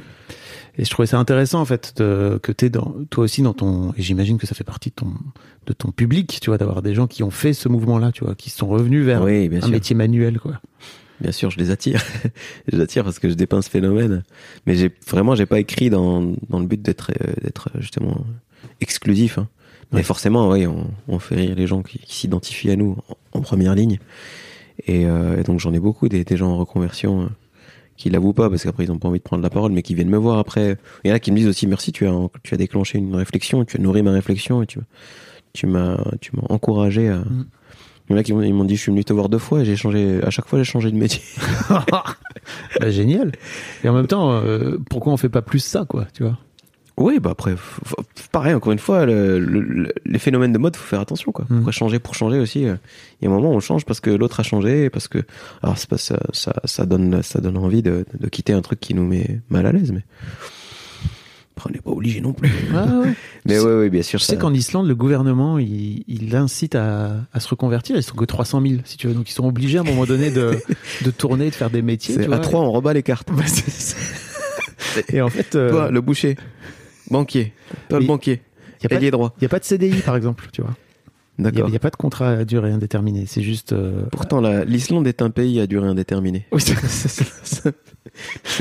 Et je trouvais ça intéressant en fait de, que t'es dans toi aussi dans ton et j'imagine que ça fait partie de ton de ton public, tu vois, d'avoir des gens qui ont fait ce mouvement-là, tu vois, qui sont revenus vers Oui, un sûr. métier manuel, quoi. Bien sûr, je les attire. je les attire parce que je dépeins ce phénomène. Mais j'ai vraiment, j'ai pas écrit dans, dans le but d'être euh, d'être euh, justement exclusif. hein. Mais Ouais. forcément, oui, on, on fait rire les gens qui, qui s'identifient à nous en, en première ligne. Et, euh, et donc j'en ai beaucoup des, des gens en reconversion euh, qui l'avouent pas parce qu'après ils ont pas envie de prendre la parole, mais qui viennent me voir après. Il y en a qui me disent aussi merci, tu as tu as déclenché une réflexion, tu as nourri ma réflexion et tu tu m'as tu m'as encouragé à. Mm. Il y en a qui m'ont ils m'ont dit je suis venu te voir deux fois et j'ai changé à chaque fois j'ai changé de métier. Bah, génial. Et en même temps, euh, pourquoi on fait pas plus ça, quoi, tu vois? Oui, bah après, pareil, encore une fois, le- le- le- les phénomènes de mode, faut faire attention, quoi. Mm. Pourquoi changer pour changer aussi euh, Il y a un moment, on change parce que l'autre a changé, parce que, alors c'est pas ça, ça, ça donne, ça donne envie de, de quitter un truc qui nous met mal à l'aise, mais après, on n'est pas obligé non plus. Mais Tu sais- oui, oui, bien sûr. Je ça- sais qu'en Islande, le gouvernement, il, il incite à, à se reconvertir. Ils sont que 300 000, si tu veux. Donc, ils sont obligés à un moment donné de, de tourner, de faire des métiers. tu à vois. trois, on rebat les cartes. Et en fait, euh, Toi, le boucher, banquier, toi le Mais banquier, il n'y a, pas ailier de- droit. y a pas de CDI, par exemple, tu vois. Il n'y a, pas de contrat à durée indéterminée. C'est juste. euh, Pourtant, la- l'Islande est un pays à durée indéterminée. Oui, c'est-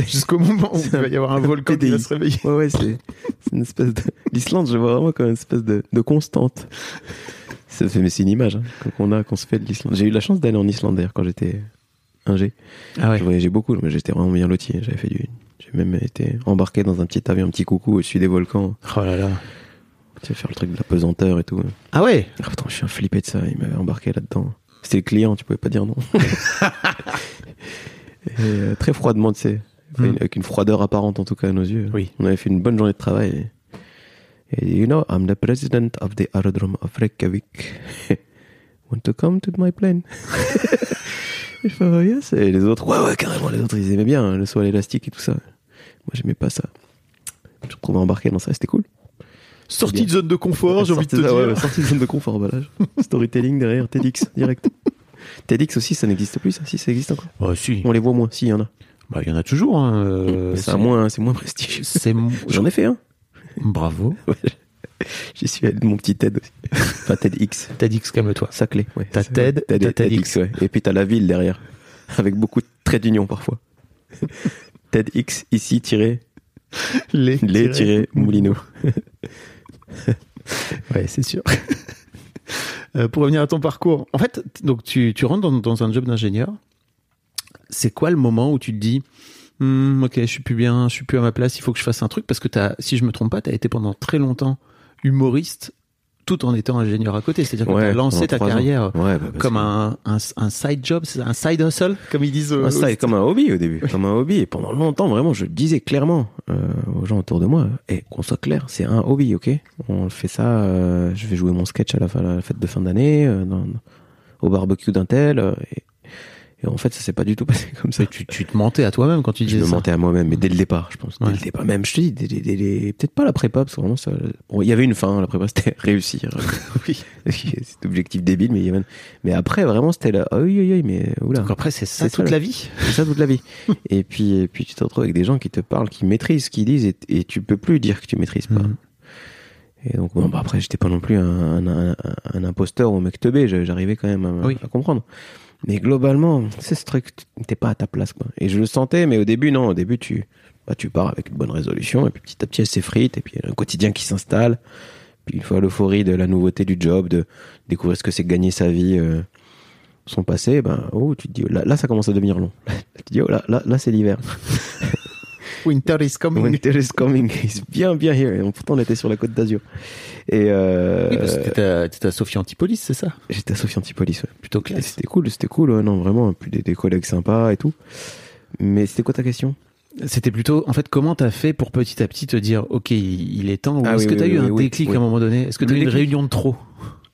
Jusqu'au moment où il va y avoir un volcan qui va se réveiller. Ouais, ouais, c'est c'est une espèce de. L'Islande, je vois vraiment comme une espèce de, de constante. Ça fait, mais c'est une image hein, qu'on a, qu'on se fait de l'Islande. J'ai eu la chance d'aller en Islande d'ailleurs quand j'étais ingé. Ah ouais. Je voyageais beaucoup, mais j'étais vraiment bien loti. J'avais fait du. J'ai même été embarqué dans un petit avion, un petit coucou au-dessus des volcans. Oh là là. Tu sais, faire le truc de la pesanteur et tout. Ah ouais putain, je suis un flippé de ça. Il m'avait embarqué là-dedans. C'était le client, tu pouvais pas dire non. et, euh, très froidement, tu sais. Enfin, Mm. Avec une froideur apparente, en tout cas, à nos yeux. Oui. On avait fait une bonne journée de travail. Et, et, you know, I'm the president of the aerodrome of Reykjavik. Want to come to my plane? Je fais, oh, yes. Et les autres, ouais, ouais, carrément, les autres, ils aimaient bien hein, le sol élastique et tout ça. Moi, j'aimais pas ça. Je me retrouvais embarqué dans ça, c'était cool. Sortie de zone de confort, j'ai envie de te dire. ouais, ouais, sortie de zone de confort, bah là, Storytelling derrière TEDx, direct. TEDx aussi, ça n'existe plus, ça Si, ça existe encore. Oh, si. On les voit moins, si, il y en a. Bah, il y en a toujours. hein, euh, c'est moins, c'est moins prestigieux. J'en ai fait un. Bravo. J'y suis allé de mon petit TED aussi. Enfin, TEDx. TEDx, calme-toi. Saclé, ouais. T'as TED t'as TEDx. ouais. Et puis t'as la ville derrière. Avec beaucoup de traits d'union parfois. TEDx, ici, tiré, Les, les, tiré, Moulineau. Ouais, c'est sûr. Euh, pour revenir à ton parcours, en fait, donc tu, rentres dans, un job d'ingénieur. C'est quoi le moment où tu te dis, Hmm, ok, je suis plus bien, je suis plus à ma place, il faut que je fasse un truc parce que t'as, si je me trompe pas, tu as été pendant très longtemps humoriste tout en étant ingénieur à côté. C'est-à-dire que tu as lancé ta carrière Ouais, bah, parce comme un, un, un side job, un side hustle, comme ils disent. ça, aux- comme un hobby au début, comme un hobby. Et pendant longtemps, vraiment, je disais clairement euh, aux gens autour de moi. Et qu'on soit clair, c'est un hobby, ok? On fait ça. euh, je vais jouer mon sketch à la, fin- à la fête de fin d'année, euh, au barbecue d'un tel. et, et en fait, ça s'est pas du tout passé comme ça. tu, tu te mentais à toi-même quand tu Je disais me ça. mentais à moi-même, mais dès le départ, je pense. Dès Ouais. le départ, même, je te dis, dès- dès- dès- peut-être pas la prépa, parce que vraiment, ça, bon, il y avait une fin, la prépa, c'était réussir. oui. Cet objectif débile, mais il y avait, mais après, vraiment, c'était là, ah oui, oui, oui, mais, oula. Donc après, c'est ça C'est toute ça, la vie. C'est ça toute la vie. et puis, et puis tu te retrouves avec des gens qui te parlent, qui maîtrisent ce qu'ils disent, et, et tu peux plus dire que tu maîtrises pas. Mhm. Et donc, bon, bah, après, j'étais pas non plus un, un, un, un imposteur ou un mec teubé, je- j'arrivais quand même à, Oui. à comprendre. Mais globalement, c'est ce truc, t'es pas à ta place, quoi. Et je le sentais, mais au début, non, au début, tu, bah, tu pars avec une bonne résolution, et puis petit à petit, elle s'effrite, et puis il y a un quotidien qui s'installe. Puis une fois l'euphorie de la nouveauté du job, de découvrir ce que c'est que gagner sa vie, euh, son passé, ben, oh, tu te dis, là, là, ça commence à devenir long. tu te dis, oh, là, là, là c'est l'hiver. Winter is coming. Winter is coming. It's bien, bien here. Et pourtant, on était sur la côte d'Azur. Et, euh, Oui, parce que t'étais à, t'étais à Sophie Antipolis, c'est ça? J'étais à Sophie Antipolis, ouais. Plutôt Et classe. C'était cool, c'était cool, ouais, non, vraiment. Puis des, des collègues sympas et tout. Mais c'était quoi ta question? C'était plutôt, en fait, comment t'as fait pour petit à petit te dire, ok, il est temps, ou Ah est-ce oui, que t'as oui, eu oui, un oui, déclic à un moment donné? Est-ce que t'as Le eu une déclic? réunion de trop?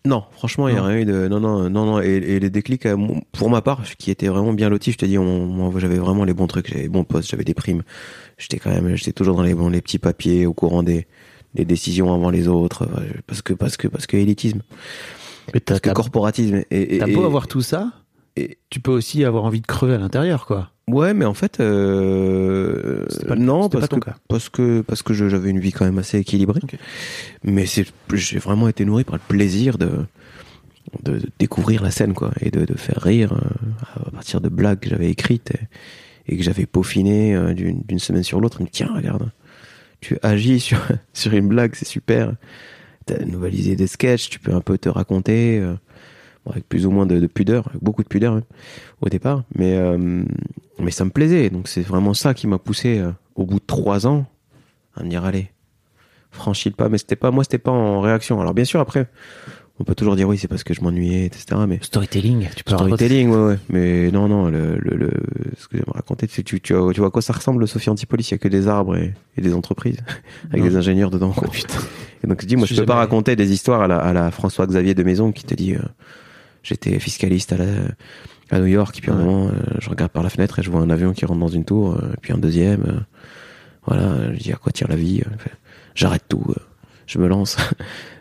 Non, franchement, il n'y a Non. rien eu de. Non, non, non, non. Et, et les déclics, euh, mon- pour ma part, qui était vraiment bien loti, je te dis, on- moi, j'avais vraiment les bons trucs, j'avais les bons postes, j'avais des primes. J'étais quand même, j'étais toujours dans les bons, les petits papiers, au courant des, des décisions avant les autres, euh, parce que, parce que, parce que élitisme, Mais parce que corporatisme. Et, t'as beau avoir tout ça, et- tu peux aussi avoir envie de crever à l'intérieur, quoi. Ouais, mais en fait, euh, pas non, parce pas que, cas. parce que parce que j'avais une vie quand même assez équilibrée. Mais c'est, j'ai vraiment été nourri par le plaisir de de, de découvrir la scène, quoi, et de, de faire rire euh, à partir de blagues que j'avais écrites et, et que j'avais peaufinées d'une semaine sur l'autre. Tiens, regarde, tu agis sur une blague, c'est super. T'as nouvalisé des sketchs, tu peux un peu te raconter. euh, avec plus ou moins de, de pudeur, avec beaucoup de pudeur même, au départ, mais euh, mais ça me plaisait. Donc c'est vraiment ça qui m'a poussé euh, au bout de trois ans à me dire allez, franchis le pas. Mais c'était pas moi, c'était pas en réaction. Alors bien sûr après, on peut toujours dire oui, c'est parce que je m'ennuyais, etc. Mais Storytelling, tu peux storytelling, ouais, ouais. Mais non, non, le, le, le- ce que j'aimerais raconter, c'est tu, tu, vois, tu vois à quoi ça ressemble, Sophie Antipolis Il y a que des arbres et, et des entreprises avec Non. des ingénieurs dedans. Quoi. Et donc je dis, moi, Je je peux pas raconter des histoires à la, à la François Xavier de Maison qui te dit, euh, j'étais fiscaliste à la à New York, et puis à un Ouais. moment, euh, je regarde par la fenêtre et je vois un avion qui rentre dans une tour, euh, et puis un deuxième. euh, voilà, je dis à quoi tire la vie J'arrête tout, je me lance.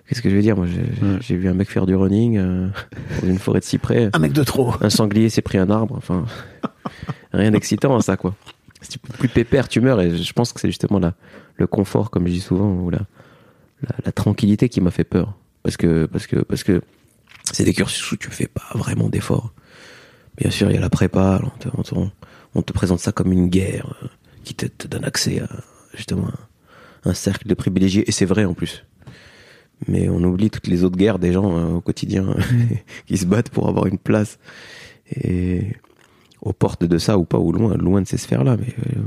Qu'est-ce que je vais dire Moi, j'ai Ouais. vu un mec faire du running euh, dans une forêt de cyprès. Un mec de trop. Un sanglier s'est pris un arbre. Enfin, rien d'excitant à ça, quoi. Si tu peux plus pépère, tu meurs. Et je pense que c'est justement la, le confort, comme je dis souvent, ou la, la, la tranquillité qui m'a fait peur. Parce que, parce que, parce que c'est des cursus où tu fais pas vraiment d'efforts. Bien sûr, il y a la prépa. On te, on te- on te présente ça comme une guerre euh, qui te, te donne accès à justement un, un cercle de privilégiés. Et c'est vrai en plus. Mais on oublie toutes les autres guerres des gens euh, au quotidien qui se battent pour avoir une place. Et aux portes de ça ou pas, ou loin, loin de ces sphères-là. Mais euh,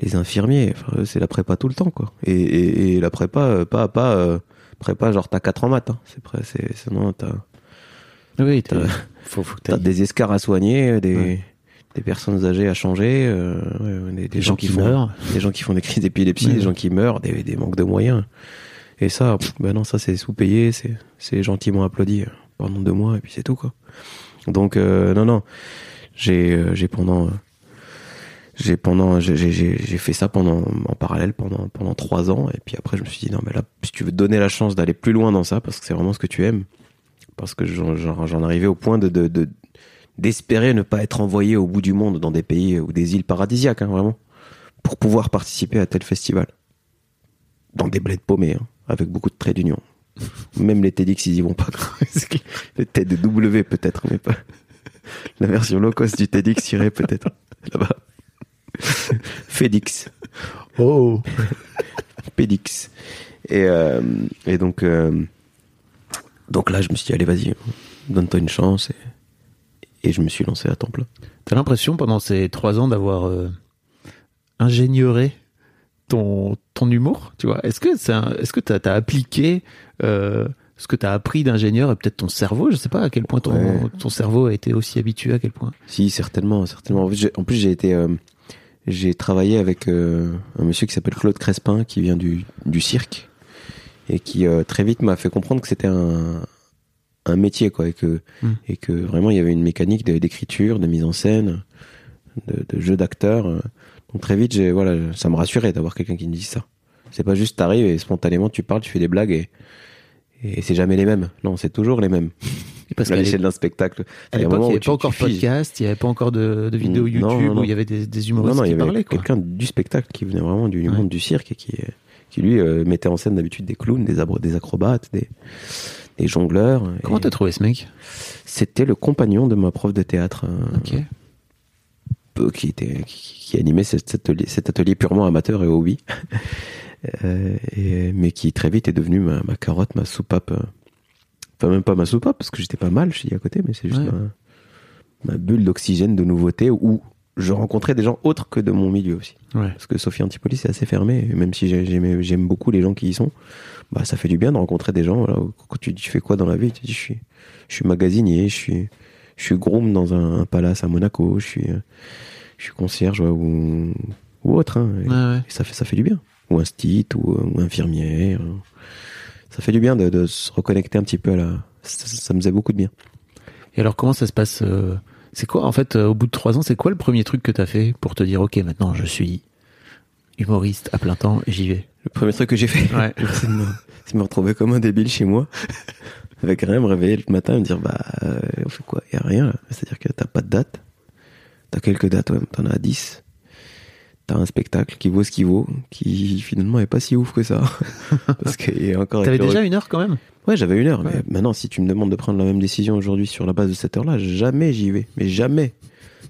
les infirmiers, enfin, c'est la prépa tout le temps, quoi. Et, et, et la prépa, euh, pas, pas euh, prépa genre t'as 4 en maths. Hein. C'est prêt, c'est, c'est- non, t'as, Oui, t'as, faut, faut que t'as t'ailles. des escars à soigner, des, Ouais. des personnes âgées à changer, euh, ouais, des, des Des gens, gens qui qui font, meurent. des gens qui font des crises d'épilepsie, Ouais. des gens qui meurent, des, des manques de moyens. Et ça, ben non, ça c'est sous-payé, c'est, gentiment applaudi euh, pendant deux mois et puis c'est tout quoi. Donc euh, non non, j'ai euh, j'ai pendant euh, j'ai pendant j'ai fait ça pendant en parallèle pendant pendant trois ans et puis après je me suis dit non mais là si tu veux donner la chance d'aller plus loin dans ça parce que c'est vraiment ce que tu aimes parce que j'en arrivais au point de d'espérer ne pas être envoyé au bout du monde dans des pays ou des îles paradisiaques, hein, vraiment, pour pouvoir participer à tel festival. Dans des bleds paumés, hein, avec beaucoup de traits d'union. Même les TEDx, ils y vont pas. quoi. le TEDW peut-être, mais pas. La version low cost du TEDx irait peut-être là-bas. FedEx. Oh Pédix. Et, euh, et donc, euh, donc là, je me suis dit, allez, vas-y, donne-toi une chance. Et, et je me suis lancé à temps plein. T'as l'impression pendant ces trois ans d'avoir euh, ingénieuré ton, ton humour, tu vois Est-ce que est-ce que t'as as appliqué euh, ce que t'as appris d'ingénieur et peut-être ton cerveau Je sais pas à quel point ton, Ouais. ton cerveau a été aussi habitué à quel point. Si, certainement, certainement. En plus, j'ai- été, euh, j'ai travaillé avec euh, un monsieur qui s'appelle Claude Crespin, qui vient du, du cirque et qui très vite m'a fait comprendre que c'était un, un métier, quoi, et que, Mm. et que vraiment il y avait une mécanique de- d'écriture, de mise en scène, de, de jeu d'acteur. Donc très vite, j'ai, voilà, ça me rassurait d'avoir quelqu'un qui me dise ça. C'est pas juste t'arrives et spontanément tu parles, tu fais des blagues et, et c'est jamais les mêmes. Non, c'est toujours les mêmes. Parce à l'échelle d'un spectacle. À Il y l'époque, il n'y avait pas encore podcast, il n'y avait pas encore de, de vidéos Mm, YouTube non, non, non. où il y avait des, des Non, humoristes non, il y qui avait parlaient. Quoi. quelqu'un du spectacle qui venait vraiment du Ouais. monde du cirque et qui, qui lui euh, mettait en scène d'habitude des clowns, des, acrobates, des, des jongleurs. Comment t'as trouvé ce mec? C'était le compagnon de ma prof de théâtre euh, Ok. peu- qui, était, qui, qui animait cet atelier, cet atelier purement amateur et hobby. Euh, et, mais qui très vite est devenu ma, ma carotte, ma soupape. Enfin, même pas ma soupape, parce que j'étais pas mal, je dis à côté, mais c'est juste Ouais. ma, ma bulle d'oxygène, de nouveauté, où je rencontrais des gens autres que de mon milieu aussi. Ouais. Parce que Sophie Antipoli, c'est assez fermé. Et même si j'ai- j'aime beaucoup les gens qui y sont, bah, ça fait du bien de rencontrer des gens. Voilà, quand tu dis, tu fais quoi dans la vie? Tu dis, je suis, je suis magasinier, je suis, je suis groom dans un, un palace à Monaco, je suis, euh, je suis concierge ouais, ou, ou autre. hein. Et, Ouais, et ça, fait, ça fait du bien. Ou un stit, ou, ou infirmière. Ça fait du bien de, de se reconnecter un petit peu à la. Ça, ça me faisait beaucoup de bien. Et alors, comment ça se passe euh, C'est quoi, en fait, euh, au bout de trois ans, c'est quoi le premier truc que t'as fait pour te dire, ok, maintenant, je suis humoriste à plein temps j'y vais Le premier truc que j'ai fait, Ouais. c'est de me, retrouver comme un débile chez moi, avec rien, me réveiller le matin et me dire, bah, euh, on fait quoi? Il y a rien, là. C'est-à-dire que t'as pas de date. T'as quelques dates, ouais, t'en as 10. T'as un spectacle qui vaut ce qu'il vaut, qui finalement est pas si ouf que ça. Parce a encore. T'avais déjà une heure quand même? Ouais, j'avais une heure. Ouais. Mais maintenant, si tu me demandes de prendre la même décision aujourd'hui sur la base de cette heure-là, jamais j'y vais. Mais jamais.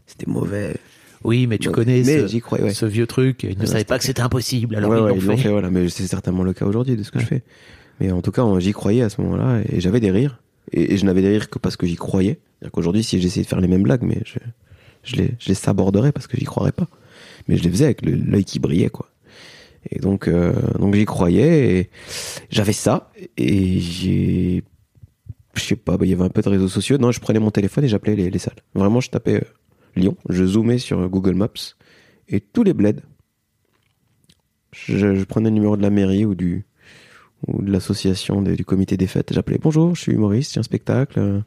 C'était mauvais. Oui, mais tu connais Mais ce, j'y croyais, ouais. ce vieux truc. Ils ne Ouais, savaient pas que c'était impossible, alors ouais, ils l'ont fait. fait, voilà. Mais c'est certainement le cas aujourd'hui de ce que je fais. Mais en tout cas, j'y croyais à ce moment-là et j'avais des rires. Et, et je n'avais des rires que parce que j'y croyais. C'est-à-dire qu'aujourd'hui, si j'essayais de faire les mêmes blagues, mais je, je les, je les saborderais parce que j'y croirais pas. Mais je les faisais avec l'œil qui brillait, quoi. Et donc, euh, donc j'y croyais et j'avais ça et j'ai, je sais pas, bah, il y avait un peu de réseaux sociaux. Non, je prenais mon téléphone et j'appelais les, les salles. Vraiment, je tapais euh, Lyon, je zoomais sur Google Maps et tous les bleds. Je, prenais le numéro de la mairie ou du ou de l'association du comité des fêtes. J'appelais bonjour, je suis humoriste, j'ai un spectacle.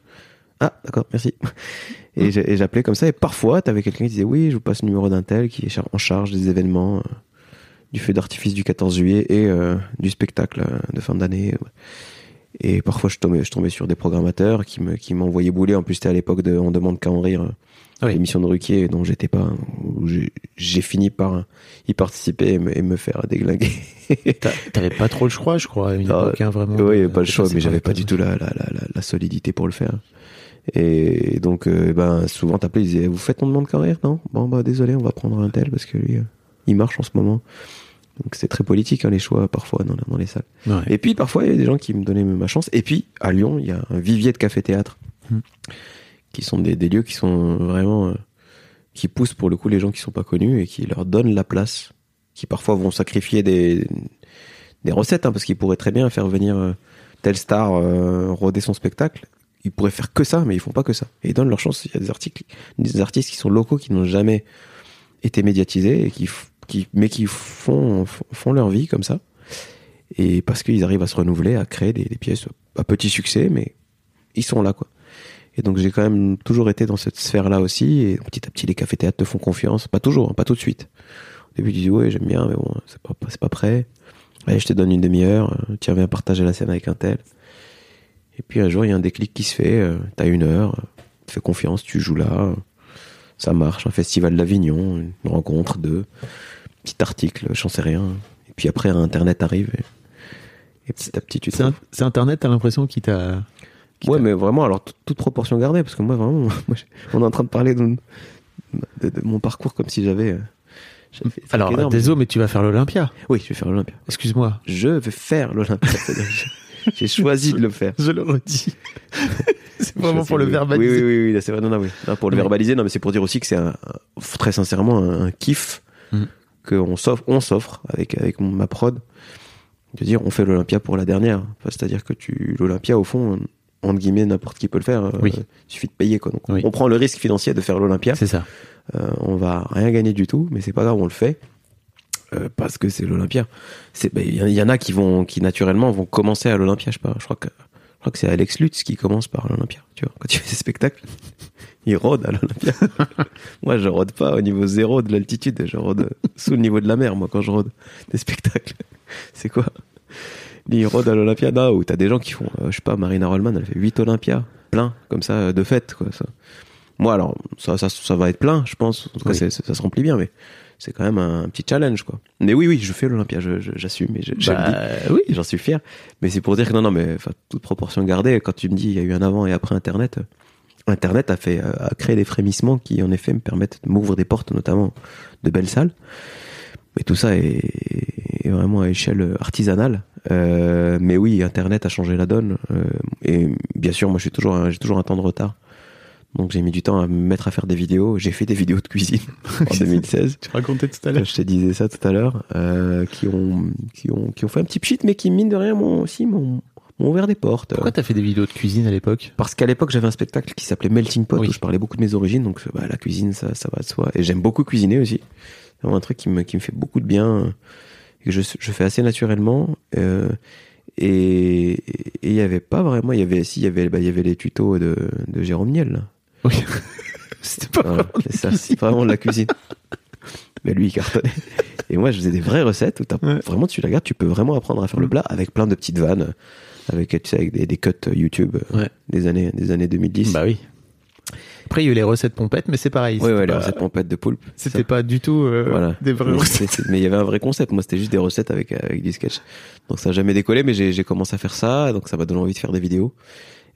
Ah, d'accord, merci. Et j'appelais comme ça. Et parfois, t'avais quelqu'un qui disait oui, je vous passe le numéro d'un tel qui est en charge des événements, euh, du feu d'artifice du 14 juillet et euh, du spectacle euh, de fin d'année. Et parfois, je tombais, je tombais sur des programmateurs qui me, qui m'envoyaient bouler. En plus, c'était à l'époque de On demande qu'à en rire, Oui. l'émission de Ruquier, dont j'étais pas, où j'ai fini par y participer et me, et me faire déglinguer. T'a- T'avais pas trop le choix, je crois, à une Ah, époque, hein, vraiment. Oui, de- pas le de choix, mais j'avais pas du tout la, la, la, la- solidité pour le faire. Et donc, euh, ben, souvent t'appelais, ils disaient, vous faites on demande en rire, non Bon, bah, désolé, on va prendre un tel parce que lui, euh, il marche en ce moment. Donc, c'est très politique, hein, les choix, parfois, dans, dans les salles. Ouais. Et puis, parfois, il y a des gens qui me donnaient ma chance. Et puis, à Lyon, il y a un vivier de café-théâtre, Hmm. Qui sont des, des lieux qui sont vraiment, euh, qui poussent pour le coup les gens qui sont pas connus et qui leur donnent la place, qui parfois vont sacrifier des, des recettes, hein, parce qu'ils pourraient très bien faire venir euh, telle star euh, roder son spectacle. Ils pourraient faire que ça, mais ils font pas que ça. Et ils donnent leur chance. Il y a des articles, des artistes qui sont locaux, qui n'ont jamais été médiatisés, et qui, qui, mais qui font, font leur vie comme ça. Et parce qu'ils arrivent à se renouveler, à créer des, des pièces à petit succès, mais ils sont là, quoi. Et donc j'ai quand même toujours été dans cette sphère-là aussi. Et petit à petit, les cafés-théâtres te font confiance. Pas toujours, hein, pas tout de suite. Au début, tu dis ouais, j'aime bien, mais bon, c'est pas, c'est pas prêt. Allez, je te donne une demi-heure. euh, Tiens, viens partager la scène avec un tel. Et puis un jour, il y a un déclic qui se fait. euh, T'as une heure. euh, te fait confiance, tu joues là, ça marche, un festival d'Avignon, une rencontre de petit article, j'en sais rien. Et puis après, Internet arrive et, et petit à petit, tu c'est Internet, t'as l'impression qu'il t'a. Ouais, mais vraiment, alors toute proportion gardée, parce que moi, vraiment, moi, on est en train de parler de, de- de mon parcours comme si j'avais. euh, Alors, énormes. désolé, mais tu vas faire l'Olympia. Oui, je vais faire l'Olympia. Excuse-moi. Je vais faire l'Olympia. j'ai- choisi de le faire. Je le redis. c'est vraiment pour le oui. verbaliser. Oui, oui, oui, c'est vrai. Non, non, oui. Non, pour le Oui. verbaliser, non, mais c'est pour dire aussi que c'est très sincèrement un, un kiff Mm. qu'on s'offre, on s'offre avec, avec ma prod. De dire, on fait l'Olympia pour la dernière. Enfin, C'est-à-dire que tu, l'Olympia, au fond, entre guillemets, n'importe qui peut le faire. euh. Il suffit de payer, quoi. Donc, Oui. on prend le risque financier de faire l'Olympia. C'est ça. Euh, on va rien gagner du tout, mais c'est pas grave, on le fait. Euh, parce que c'est l'Olympia. Ben, il y, en- il y en a qui vont, qui naturellement vont commencer à l'Olympia. Je sais pas. Je crois que, je crois que c'est Alex Lutz qui commence par l'Olympia. Tu vois, quand il fait ses spectacles, il rôde à l'Olympia. moi, je rôde pas au niveau zéro de l'altitude. Je rôde sous le niveau de la mer, moi, quand je rôde des spectacles. c'est quoi? Il rôde à l'Olympia. Non, où t'as des gens qui font, euh, je sais pas, Marina Rollman, elle fait 8 Olympia. Plein, comme ça, euh, de fête, quoi, ça. Moi, alors, ça, ça, ça va être plein, je pense. En tout cas, Oui. ça se remplit bien, mais c'est quand même un, petit challenge, quoi. Mais oui, oui, je fais l'Olympia, j'assume et je, je le dis. Bah, oui. J'en suis fier. Mais c'est pour dire que non, non, mais toute proportion gardée, quand tu me dis il y a eu un avant et après Internet, euh, Internet a fait, a créé des frémissements qui, en effet, me permettent de m'ouvrir des portes, notamment de belles salles. Mais tout ça est, est vraiment à échelle artisanale. Euh, mais oui, Internet a changé la donne. Euh, et bien sûr, moi, je suis toujours, un- j'ai toujours un temps de retard. Donc j'ai mis du temps à me mettre à faire des vidéos. J'ai fait des vidéos de cuisine en 2016. Tu racontais tout à l'heure. Je te disais ça tout à l'heure, euh, qui ont, qui ont, qui ont fait un petit pchit, mais qui mine de rien m'ont aussi m'ont ouvert des portes. Pourquoi t'as fait des vidéos de cuisine à l'époque? Parce qu'à l'époque j'avais un spectacle qui s'appelait Melting Pot Oui. où je parlais beaucoup de mes origines, donc bah, la cuisine ça, ça va de soi. Et j'aime beaucoup cuisiner aussi. C'est vraiment un truc qui me, qui me fait beaucoup de bien et que je, je fais assez naturellement. Euh, et et il y avait pas vraiment, il y avait si il y avait bah, y avait les tutos de, de Jérôme Niel. Là. Oui. C'était pas Voilà, vraiment de la ça, c'est vraiment de la cuisine. Mais lui, il cartonnait. Et moi, je faisais des vraies recettes où Ouais. vraiment, tu la regardes, tu peux vraiment apprendre à faire le plat avec plein de petites vannes, avec, tu sais, avec des, des cuts YouTube Ouais. des années, des années 2010. Bah oui. Après, il y a eu les recettes pompettes, mais c'est pareil. C'était ouais, les pas- recettes pompettes de poulpe. C'était pas du tout euh, Voilà. des vraies mais, recettes. mais il y avait un vrai concept. Moi, c'était juste des recettes avec, avec du sketch. Donc, ça n'a jamais décollé, mais j'ai commencé à faire ça. Donc, ça m'a donné envie de faire des vidéos.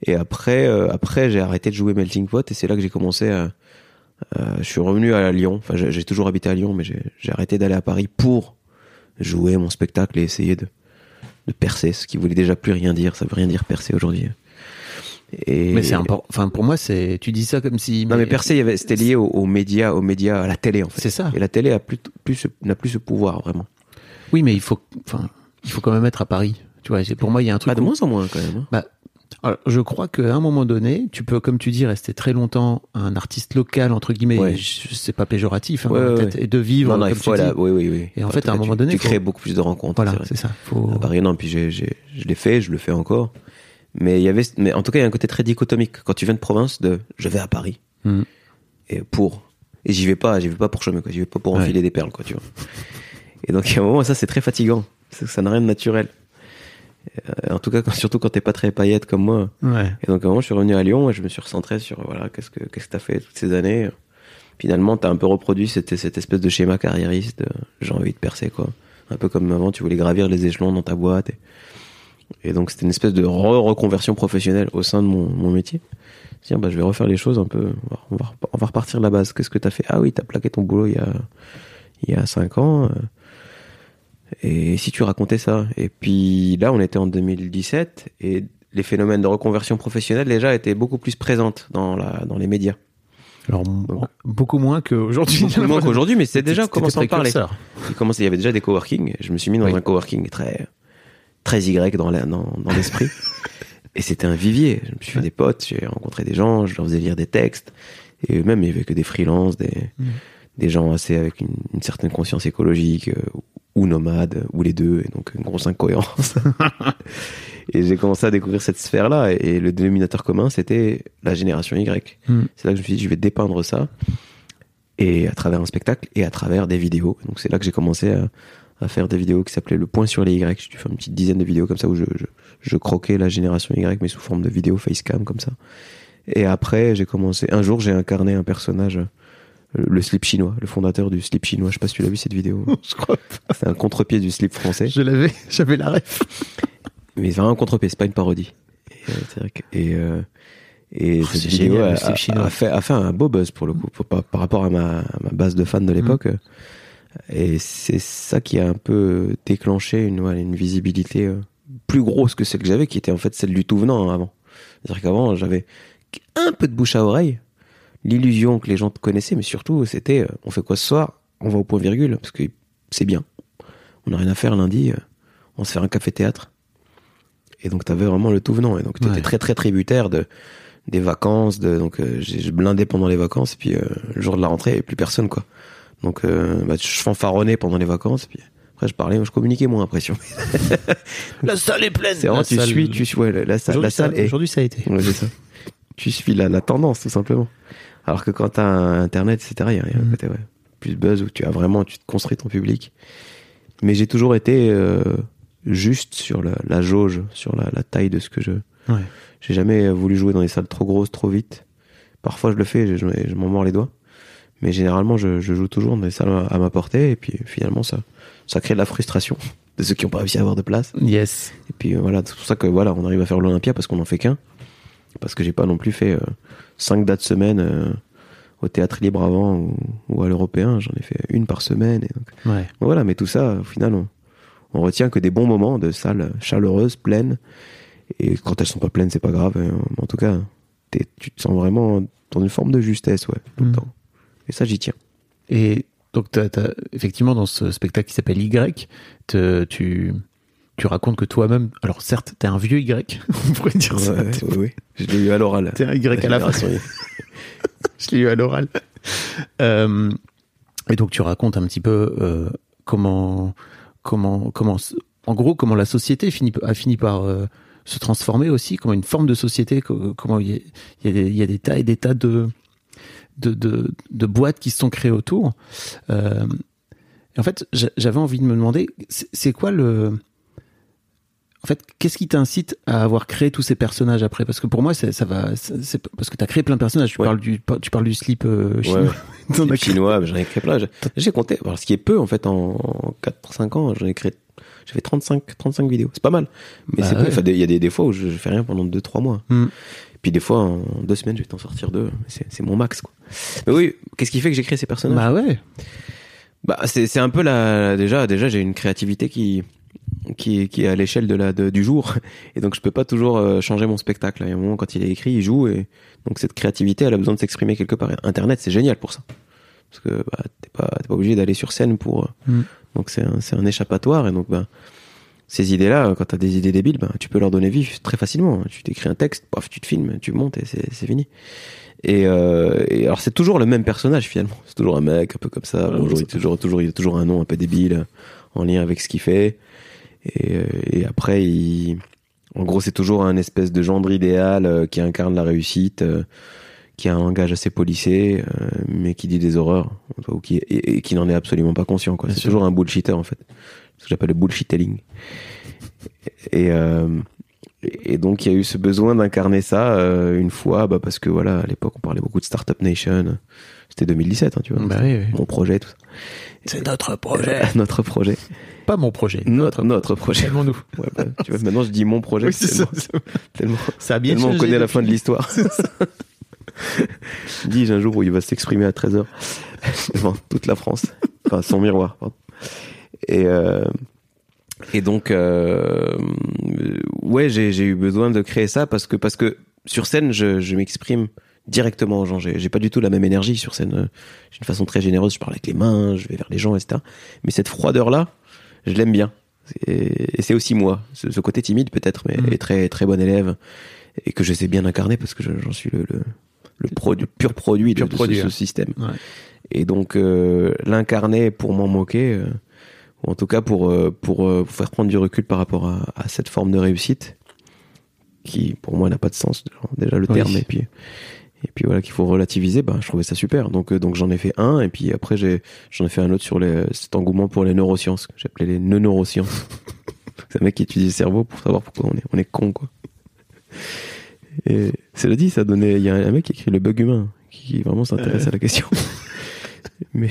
Et après, euh, après, j'ai arrêté de jouer Melting Pot et c'est là que j'ai commencé à, euh, je suis revenu à Lyon. Enfin, j'ai toujours habité à Lyon, mais j'ai j'ai arrêté d'aller à Paris pour jouer mon spectacle et essayer de, de percer, ce qui voulait déjà plus rien dire. Ça veut rien dire percer aujourd'hui. Et Mais c'est important. Enfin, pour moi, c'est. Tu dis ça comme si. non, mais il avait- c'était lié aux, aux médias, aux médias, à la télé en fait. C'est ça. Et la télé a plus, plus n'a plus ce pouvoir vraiment. Oui, mais il faut. Enfin, il faut quand même être à Paris. Tu vois, pour moi, il y a un truc. Pas de où- moins en moins quand même. hein. Bah, alors, je crois qu'à un moment donné, tu peux, comme tu dis, rester très longtemps un artiste local entre guillemets. Ouais. C'est pas péjoratif, hein, Ouais, ouais, et de vivre. non, non, il comme faut tu dis. Oui, oui, oui. Et en En fait, à un moment tu- donné, tu faut- crées beaucoup plus de rencontres. Voilà, c'est ça. Faut... À Paris, non, puis j'ai, je l'ai fait, je le fais encore. Mais il y avait, mais en tout cas, il y a un côté très dichotomique. Quand tu viens de province, de je vais à Paris. Mhm. Et pour. Et j'y vais pas, j'y vais pas pour chômer, quoi. J'y vais pas pour Ouais. enfiler des perles, quoi, tu vois. Et donc, il y a un moment, ça, c'est très fatigant. Ça n'a rien de naturel. Euh, en tout cas, quand- surtout quand t'es pas très paillette comme moi. Ouais. Et donc, à un moment, je suis revenu à Lyon et je me suis recentré sur, voilà, qu'est-ce que, qu'est-ce que t'as fait toutes ces années. Finalement, t'as un peu reproduit cette, cette espèce de schéma carriériste. J'ai envie de percer, quoi. Un peu comme avant, tu voulais gravir les échelons dans ta boîte. Et, et donc, c'était une espèce de re- reconversion professionnelle au sein de mon, mon métier. Tiens, bah, je vais refaire les choses un peu. On va, on repartir de la base. Qu'est-ce que t'as fait? Ah oui, t'as plaqué ton boulot il y a, il y a cinq ans. euh, Et si tu racontais ça? Et puis là, on était en 2017 et les phénomènes de reconversion professionnelle déjà étaient beaucoup plus présentes dans, la, dans les médias. Alors, beaucoup moins qu'aujourd'hui. Beaucoup moins qu'aujourd'hui, mais c'est déjà commencé à en parler. Il, commençait, il y avait déjà des coworking. Je me suis mis dans Oui. un coworking très, très Y dans la- dans, dans l'esprit. et c'était un vivier. Je me suis fait des potes, j'ai rencontré des gens, je leur faisais lire des textes. Et même, il y avait que des freelances, des, des gens assez avec une, une certaine conscience écologique, euh, ou nomades, ou les deux, et donc une grosse incohérence. et j'ai commencé à découvrir cette sphère-là, et, et le dénominateur commun, c'était la génération Y. Mm. C'est là que je me suis dit, je vais dépeindre ça, et à travers un spectacle, et à travers des vidéos. Donc c'est là que j'ai commencé à, à faire des vidéos qui s'appelaient Le Point sur les Y. J'ai dû faire une petite dizaine de vidéos comme ça, où je, je, je croquais la génération Y, mais sous forme de vidéo facecam, comme ça. Et après, j'ai commencé. Un jour, j'ai incarné un personnage, euh, le slip chinois, le fondateur du slip chinois. Je sais pas si tu l'as vu cette vidéo. Je crois pas. C'est un contre-pied du slip français. Je l'avais, j'avais la ref. Mais c'est vraiment un contre-pied, c'est pas une parodie. Et, euh, et, euh, et Oh, cette vidéo génial, a, fait, a fait un beau buzz pour le coup, pour- par, par rapport à ma, à ma base de fans de l'époque. Mm. Et c'est ça qui a un peu déclenché une, une visibilité euh, plus grosse que celle que j'avais, qui était en fait celle du tout venant hein, avant. C'est-à-dire qu'avant, j'avais un peu de bouche à oreille, l'illusion que les gens te connaissaient, mais surtout, c'était euh, on fait quoi ce soir? On va au point virgule, parce que c'est bien. On n'a rien à faire lundi, euh, on se faire un café-théâtre. Et donc, t'avais vraiment le tout venant. Et donc, t'étais Ouais. très, très tributaire de, des vacances. De, donc, euh, j'ai je blindais pendant les vacances. Et puis, euh, le jour de la rentrée, il n'y avait plus personne, quoi. Donc, euh, bah, je fanfaronnais pendant les vacances. Et puis, après, je parlais, je communiquais moins, l'impression. La salle est pleine. C'est vraiment, tu salle- suis, tu suis, ouais, la, la salle, Aujourd'hui, la salle ça, est, aujourd'hui, ça a été. Ouais, c'est ça. Tu suis la, la tendance, tout simplement. Alors que quand t'as Internet, etc., il y a, il y a un Mhm. côté, ouais, plus buzz où tu as vraiment, tu te construis ton public. Mais j'ai toujours été euh, juste sur la, la jauge, sur la, la taille de ce que je. Ouais. J'ai jamais voulu jouer dans des salles trop grosses, trop vite. Parfois, je le fais, je, je, je m'en mords les doigts. Mais généralement, je, je joue toujours dans des salles à, ma portée. Et puis, finalement, ça, ça crée de la frustration de ceux qui n'ont pas réussi à avoir de place. Yes. Et puis euh, voilà, c'est pour ça que voilà, on arrive à faire l'Olympia parce qu'on en fait qu'un. Parce que j'ai pas non plus fait euh, cinq dates semaine euh, au théâtre libre avant ou, ou à l'européen. J'en ai fait une par semaine. Et donc, Ouais. voilà, mais tout ça, au final, on, on retient que des bons moments de salles chaleureuses, pleines. Et quand elles sont pas pleines, c'est pas grave. Euh, En tout cas, tu te sens vraiment dans une forme de justesse, ouais, tout Mm. le temps. Et ça, j'y tiens. Et donc, t'as- effectivement, dans ce spectacle qui s'appelle Y, te- tu, tu racontes que toi-même, alors certes, t'es un vieux Y, on pourrait dire ça. Ouais, oui, oui. Je l'ai eu à l'oral. T'es un Y à la fin. Je l'ai eu à l'oral. Euh, et donc, tu racontes un petit peu euh, comment, comment, comment, en gros, comment la société finit, a fini par euh, se transformer aussi, comment une forme de société, co- comment y y il y a des tas et des tas de, de, de, de boîtes qui se sont créées autour. Euh, et en fait, j'a- j'avais envie de me demander, c'est quoi le. En fait, qu'est-ce qui t'incite à avoir créé tous ces personnages après? Parce que pour moi, ça va. c'est- parce que tu as créé plein de personnages. Tu, Ouais. parles, du, tu parles du slip euh, chinois. Ouais. Slip chinois, j'en ai créé plein. J'ai- compté, alors, ce qui est peu en fait en 4-5 ans, j'en ai créé, j'ai fait 35, 35 vidéos. C'est pas mal. Mais Bah c'est ouais. Enfin, Il y a des, des fois où je, je fais rien pendant 2-3 mois. Hmm. Puis des fois, en deux semaines, je vais t'en sortir deux. C'est mon max. Quoi. Mais oui, qu'est-ce qui fait que j'ai créé ces personnages? Bah ouais. bah, c'est un peu la déjà déjà j'ai une créativité qui qui qui est à l'échelle de la de- du jour et donc je peux pas toujours euh, changer mon spectacle. Il y a un moment quand il est écrit, il joue et donc cette créativité elle a besoin de s'exprimer quelque part. Et Internet c'est génial pour ça parce que bah, t'es pas pas obligé d'aller sur scène pour euh, Mm. donc c'est un un échappatoire et donc bah ces idées là quand t'as des idées débiles bah, tu peux leur donner vie très facilement. Tu t'écris un texte, paf tu te filmes, tu montes et c'est fini. Et, euh, et alors c'est toujours le même personnage finalement. C'est toujours un mec un peu comme ça. Ouais, Bonjour, c'est il, toujours, toujours, il a toujours un nom un peu débile en lien avec ce qu'il fait. Et, euh, et après, il, en gros, c'est toujours un espèce de gendre idéal euh, qui incarne la réussite, euh, qui a un langage assez policé, euh, mais qui dit des horreurs, ou qui, et, et qui n'en est absolument pas conscient. C'est toujours un bullshitter en fait. Ce que j'appelle le bullshittelling. Et, euh, et donc il y a eu ce besoin d'incarner ça euh, une fois, bah, parce que voilà, à l'époque on parlait beaucoup de Startup Nation. C'était 2017, hein, tu vois. Bah oui, oui. Mon projet, tout ça. C'est notre projet. notre projet. Pas mon projet. Notre, notre projet. Tellement-nous. Ouais, bah, tu vois, maintenant je dis mon projet. Oui, ça. tellement, tellement, Ça a bien tellement on connaît la fin de l'histoire. Dis un jour où il va s'exprimer à 13h devant toute la France. Enfin, son miroir, pardon. Et, euh, et donc, euh, ouais, j'ai eu besoin de créer ça parce que, parce que sur scène, je, je m'exprime directement aux gens. J'ai pas du tout la même énergie sur scène. J'ai une façon très généreuse. Je parle avec les mains, je vais vers les gens, etc. Mais cette froideur-là, je l'aime bien. Et, et c'est aussi moi. Ce, ce côté timide, peut-être, mais et très, très bon élève. Et que je sais bien incarner parce que je- j'en suis le, le, le produit, pur produit de, Pur de ce- produit, ce, hein. système. Ouais. Et donc, euh, l'incarner pour m'en moquer, euh, ou en tout cas pour, euh, pour, euh, faire prendre du recul par rapport à, à cette forme de réussite, qui pour moi n'a pas de sens, déjà le Oui. terme, et puis, et puis voilà, qu'il faut relativiser, bah, je trouvais ça super. Donc, euh, donc j'en ai fait un, et puis après, j'ai, j'en ai fait un autre sur les, cet engouement pour les neurosciences, que j'appelais les neurosciences. C'est un mec qui étudie le cerveau pour savoir pourquoi on est, on est con, quoi. Et cela dit, ça donnait. Il y a un mec qui écrit le bug humain, qui vraiment s'intéresse à la question. Mais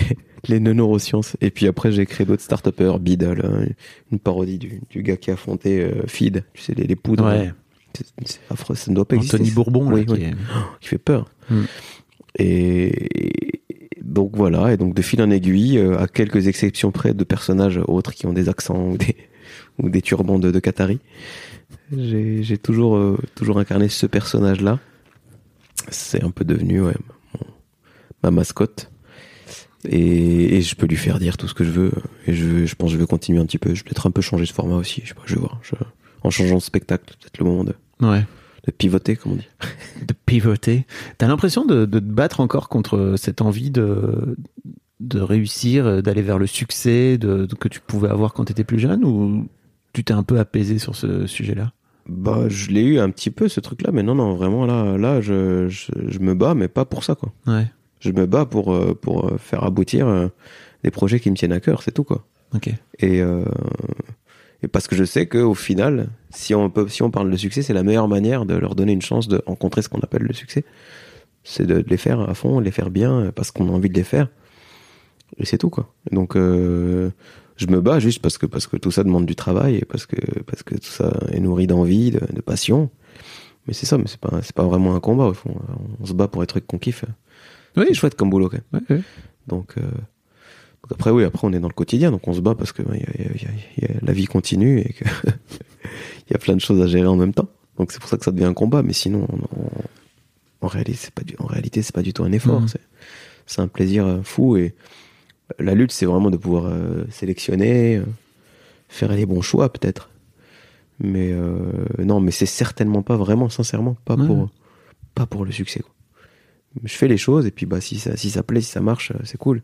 les neurosciences. Et puis après, j'ai créé d'autres start-upers, Beadle, hein, une parodie du, du gars qui a fondé euh, Feed, tu sais, les, les poudres. Ouais. C'est- affreux, ça ne doit pas exister. Anthony Bourbon, là, Oui, qui oui. est- qui fait peur. Mm. Et, donc voilà, et donc de fil en aiguille, euh, à quelques exceptions près de personnages autres qui ont des accents ou des, ou des turbans de, de Qatari, j'ai j'ai toujours, euh, toujours incarné ce personnage-là. C'est un peu devenu ouais, mon- ma mascotte. Et, et je peux lui faire dire tout ce que je veux. Et je, je pense que je vais continuer un petit peu. Je vais peut-être un peu changer de format aussi. Je sais pas, je vais voir. Je- en changeant de spectacle, peut-être le moment de, Ouais. de pivoter, comme on dit. De pivoter. T'as l'impression de, de te battre encore contre cette envie de, de réussir, d'aller vers le succès de, de- que tu pouvais avoir quand t'étais plus jeune ou tu t'es un peu apaisé sur ce sujet-là? Bah, je l'ai eu un petit peu ce truc-là, mais non, non, vraiment là, là, je, je, je me bats, mais pas pour ça, quoi. Ouais. Je me bats pour euh, pour euh, faire aboutir euh, des projets qui me tiennent à cœur, c'est tout, quoi. Ok. Et euh, et parce que je sais que au final, si on peut, si on parle de succès, c'est la meilleure manière de leur donner une chance de rencontrer ce qu'on appelle le succès. C'est de, de les faire à fond, de les faire bien, parce qu'on a envie de les faire. Et c'est tout, quoi. Donc, euh, je me bats juste parce que parce que tout ça demande du travail et parce que parce que tout ça est nourri d'envie, de, de passion. Mais c'est ça, mais c'est pas pas vraiment un combat au fond. On se bat pour des trucs qu'on kiffe. Oui, chouette comme boulot quand même. Ouais, ouais. Donc, euh, donc après oui, après on est dans le quotidien, donc on se bat parce que ben, y a- y a- y a- y a- la vie continue et que il y a plein de choses à gérer en même temps. Donc c'est pour ça que ça devient un combat. Mais sinon, on- on- en réalité, c'est pas du, en réalité, c'est pas du tout un effort. Mhm. C'est, un plaisir euh, fou et la lutte, c'est vraiment de pouvoir euh, sélectionner, euh, faire les bons choix peut-être. Mais euh, non, mais c'est certainement pas vraiment, sincèrement, pas Ouais. pour, pas pour le succès. Quoi. Je fais les choses et puis bah si ça, si ça plaît, si ça marche, euh, c'est cool.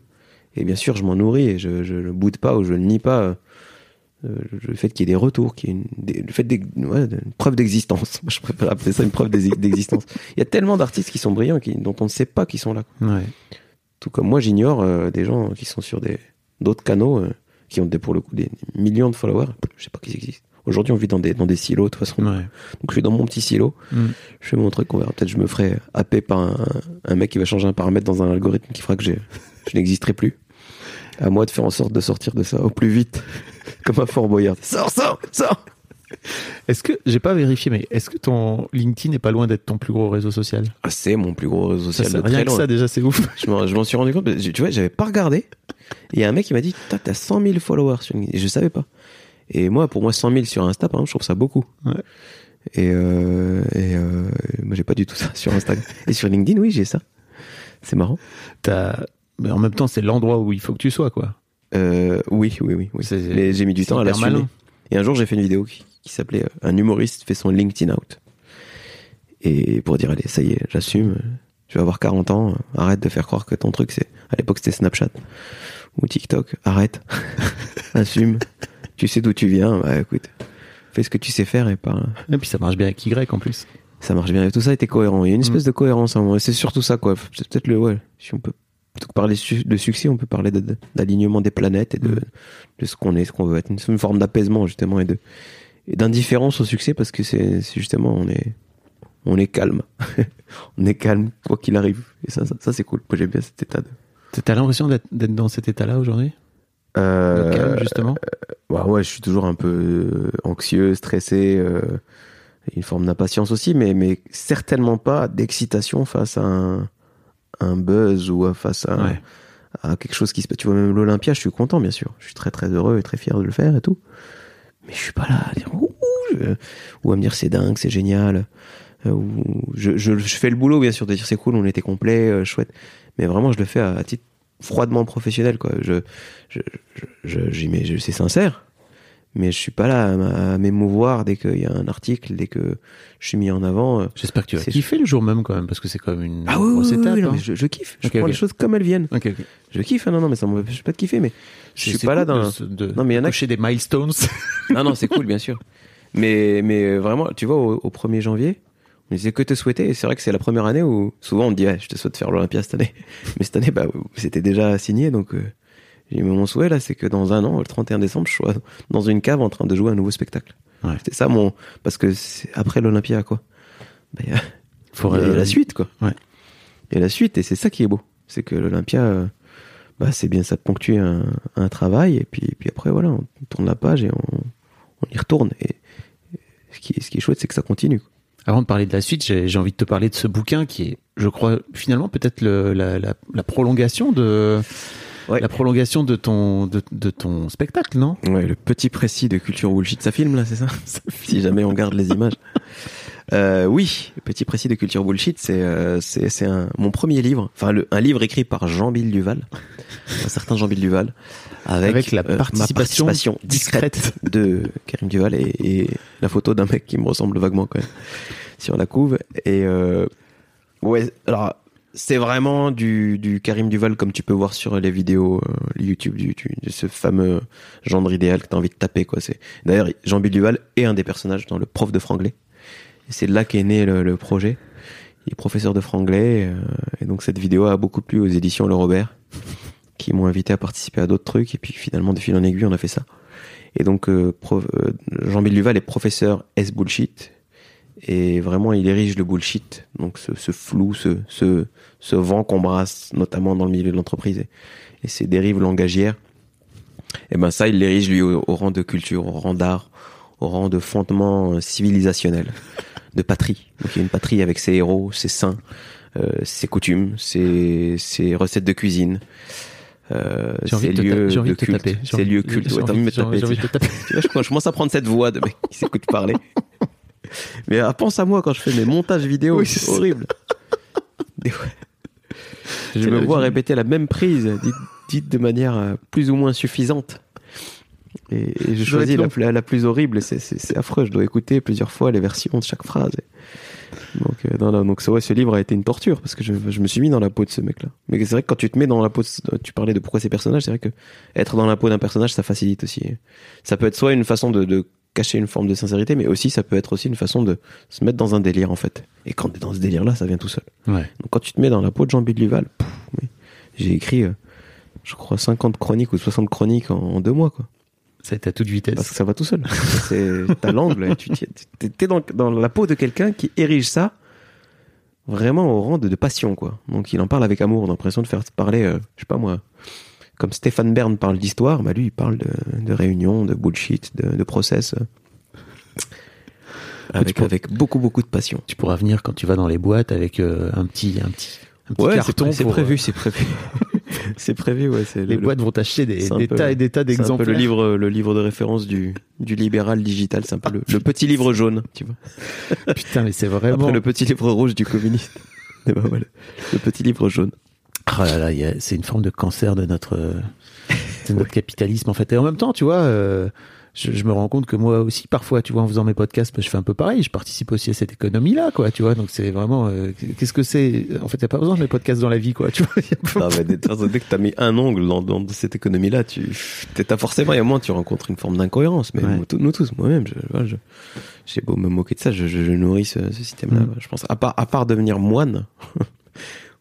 Et bien sûr, je m'en nourris et je, je le boude pas ou je le nie pas. euh, euh, le fait qu'il y ait des retours, qu'il y ait une, des- le fait ouais, preuve d'existence. Je préfère appeler ça une preuve d'exi- d'existence. Il y a tellement d'artistes qui sont brillants, qui, dont on ne sait pas qu'ils sont là. Ouais. Tout comme moi, j'ignore euh, des gens qui sont sur des d'autres canaux, euh, qui ont des, pour le coup des millions de followers. Je sais pas qu'ils existent. Aujourd'hui, on vit dans des, dans des silos, de toute façon. Ouais. Donc, je suis dans mon petit silo. Mm. Je fais mon truc, on verra. Peut-être je me ferai happer par un, un mec qui va changer un paramètre dans un algorithme qui fera que je n'existerai plus. À moi de faire en sorte de sortir de ça au plus vite. Comme un Fort Boyard. Sors, sors, sors Est-ce que, j'ai pas vérifié, mais est-ce que ton LinkedIn n'est pas loin d'être ton plus gros réseau social? Ah, C'est mon plus gros réseau social ça- de Rien très que ça, déjà, c'est ouf. Je m'en, suis rendu compte. Tu vois, j'avais pas regardé. Il y a un mec qui m'a dit, t'as 100 000 followers sur LinkedIn. Et je savais pas. Et moi, pour moi, 100 000 sur Insta, par exemple, je trouve ça beaucoup. Ouais. Et, euh, et euh, moi, j'ai pas du tout ça sur Instagram. et sur LinkedIn, oui, j'ai ça. C'est marrant. T'as- Mais en même temps, c'est l'endroit où il faut que tu sois, quoi. Euh, oui, oui, oui. Mais j'ai mis du temps à l'assumer. Et un jour, j'ai fait une vidéo qui, qui s'appelait euh, Un humoriste fait son LinkedIn out. Et pour dire, allez, ça y est, j'assume. Je vais avoir 40 ans. Arrête de faire croire que ton truc, c'est. À l'époque, c'était Snapchat ou TikTok. Arrête. Assume. Tu sais d'où tu viens. Bah écoute, fais ce que tu sais faire et pas. Et puis ça marche bien avec Y en plus. Ça marche bien. Et tout ça était cohérent. Il y a une espèce de cohérence à un moment. Et c'est surtout ça, quoi. C'est peut-être le. Ouais. Si on peut. Plutôt que parler de succès, on peut parler de- de- d'alignement des planètes et de, Mm. de ce qu'on est, ce qu'on veut être. Une, une forme d'apaisement, justement, et de et d'indifférence au succès parce que c'est justement, on est, on est calme. on est calme, quoi qu'il arrive. Et ça, ça, ça, c'est cool. Moi, j'aime bien cet état de. T'as l'impression d'être d'être dans cet état-là aujourd'hui? Le Euh, calme, justement bah ouais, je suis toujours un peu euh, anxieux, stressé, euh, une forme d'impatience aussi, mais, mais certainement pas d'excitation face à un, un buzz ou à- face à, Ouais. à quelque chose qui se passe. Tu vois, même l'Olympia, je suis content, bien sûr. Je suis très très heureux et très fier de le faire et tout. Mais je suis pas là à dire ouh, je- ou à me dire c'est dingue, c'est génial. Euh, ou je, je, je fais le boulot, bien sûr, de dire c'est cool, on était complet, euh, chouette. Mais vraiment, je le fais à, à titre froidement professionnel, quoi. Je, je, je, je- je, c'est sincère. Mais je suis pas là à, m'émouvoir dès qu'il y a un article, dès que je suis mis en avant. euh. J'espère que tu vas kiffer le jour même quand même, parce que c'est quand même une Ah oui, grosse oui, oui, étape. oui, hein. mais je, je kiffe. Je prends les choses comme elles viennent. Je kiffe, hein, non, non, mais ça m'empêche pas de kiffer, mais je suis pas là cool dans. de, de, Non, mais il y en a cocher des milestones. Non, non, c'est cool, bien sûr. Mais, mais vraiment, tu vois, au, au 1er janvier, on disait que te souhaiter. Et c'est vrai que c'est la première année où souvent on te dit, ouais, je te souhaite faire l'Olympia cette année. Mais cette année, bah, c'était déjà signé. Donc, euh, j'ai dit, mon souhait, là, c'est que dans un an, le 31 décembre, je sois dans une cave en train de jouer un nouveau spectacle. Ouais. C'était ça mon. Parce que c'est après l'Olympia, quoi. Bah, Il y, a, Faut, il y a la suite, quoi. ouais. Il y a la suite, et c'est ça qui est beau. C'est que l'Olympia, euh, bah, c'est bien ça de ponctuer un, un travail, et puis, puis après, voilà, on tourne la page et on, on y retourne. Et, et ce, qui ce qui est chouette, c'est que ça continue. quoi. Avant de parler de la suite, j'ai j'ai envie de te parler de ce bouquin qui est, je crois, finalement peut-être le- la, la- la prolongation de Ouais. la prolongation de ton de, de ton spectacle, non? Ouais, le petit précis de culture bullshit, ça filme là, c'est ça? Si jamais on garde les images. Euh, oui, petit précis de culture bullshit, c'est euh, c'est c'est un mon premier livre, enfin le, un livre écrit par Jean-Bill Duval, un certain Jean-Bill Duval, avec, Avec la euh, participation discrète de Karim Duval et, et la photo d'un mec qui me ressemble vaguement quand même sur la couve. Et ouais, alors c'est vraiment du, du Karim Duval comme tu peux voir sur les vidéos euh, YouTube du, du- de ce fameux gendre idéal que t'as envie de taper quoi. C'est d'ailleurs Jean-Bill Duval est un des personnages dans le prof de franglais. C'est de là qu'est né le, projet. Il est professeur de franglais euh, et donc cette vidéo a beaucoup plu aux éditions Le Robert qui m'ont invité à participer à d'autres trucs et puis finalement de fil en aiguille on a fait ça. Et donc euh, euh, Jean-Bill Duval est professeur S bullshit et vraiment il érige le bullshit donc ce, flou ce, ce, vent qu'on brasse notamment dans le milieu de l'entreprise et, et ces dérives langagières et ben ça il l'érige lui au, au rang de culture au rang d'art au rang de fondement civilisationnel de patrie. Donc il y a une patrie avec ses héros ses saints euh, ses coutumes ses, ses recettes de cuisine. Euh, ses lieux de de culte. ses lieux cultes. j'ai envie- de taper je, commence à prendre cette voix de mec qui s'écoute parler. Mais ah, pense à moi quand je fais mes montages vidéo, Oui, c'est horrible. Je me vois répéter la même prise, dite, dite de manière euh, plus ou moins suffisante. Et, et être choisis la, plus- la plus horrible, et c'est- affreux. Je dois écouter plusieurs fois les versions de chaque phrase. Donc, euh, non, non, donc ouais, ce livre a été une torture parce que je, je me suis mis dans la peau de ce mec-là. Mais c'est vrai que quand tu te mets dans la peau, de- tu parlais de pourquoi ces personnages, c'est vrai que être dans la peau d'un personnage, ça facilite aussi. Ça peut être soit une façon de, de cacher une forme de sincérité, mais aussi ça peut être aussi une façon de se mettre dans un délire en fait. Et quand t'es dans ce délire-là, ça vient tout seul. Ouais. Donc quand tu te mets dans la peau de pouf, mais j'ai écrit, euh, je crois, 50 chroniques ou 60 chroniques en, en deux mois, quoi. Ça à toute vitesse. Parce que ça va tout seul. C'est t'as l'angle, tu t'es dans, dans la peau de quelqu'un qui érige ça vraiment au rang de, de passion, quoi. Donc il en parle avec amour, on a l'impression de faire parler, euh, je sais pas moi, comme Stéphane Bern parle d'histoire, bah lui il parle de, de réunions, de bullshit, de, de process. avec, beaucoup beaucoup de passion. Tu pourras venir quand tu vas dans les boîtes avec euh, un petit un petit un petit Ouais, c'est prévu, euh, c'est prévu. c'est prévu, ouais. Les le- boîtes vont t'acheter des, des peu tas et des tas d'exemplaires. le livre, le livre de référence du, du libéral digital. C'est un peu le, le petit livre jaune, tu vois. Putain, mais c'est vraiment. Après le petit livre rouge du communiste. Et ben voilà, le petit livre jaune. Oh là là, c'est une forme de cancer de notre, de notre capitalisme en fait. Et en même temps, tu vois, euh, je, je me rends compte que moi aussi, parfois, tu vois, en faisant mes podcasts, bah, je fais un peu pareil. Je participe aussi à cette économie-là, quoi. Tu vois, donc c'est vraiment. euh, Qu'est-ce que c'est? En fait, il y a pas besoin de mes podcasts dans la vie, quoi. Tu vois. Non, mais dès, que t'as mis un ongle dans, dans cette économie-là, tu, t'as forcément, et au moins, tu rencontres une forme d'incohérence. Mais Ouais. nous, tous- nous tous, moi-même, je, j'ai beau me moquer de ça, je, je, je nourris ce, ce système-là. Mm. Je pense, à part, à part devenir moine,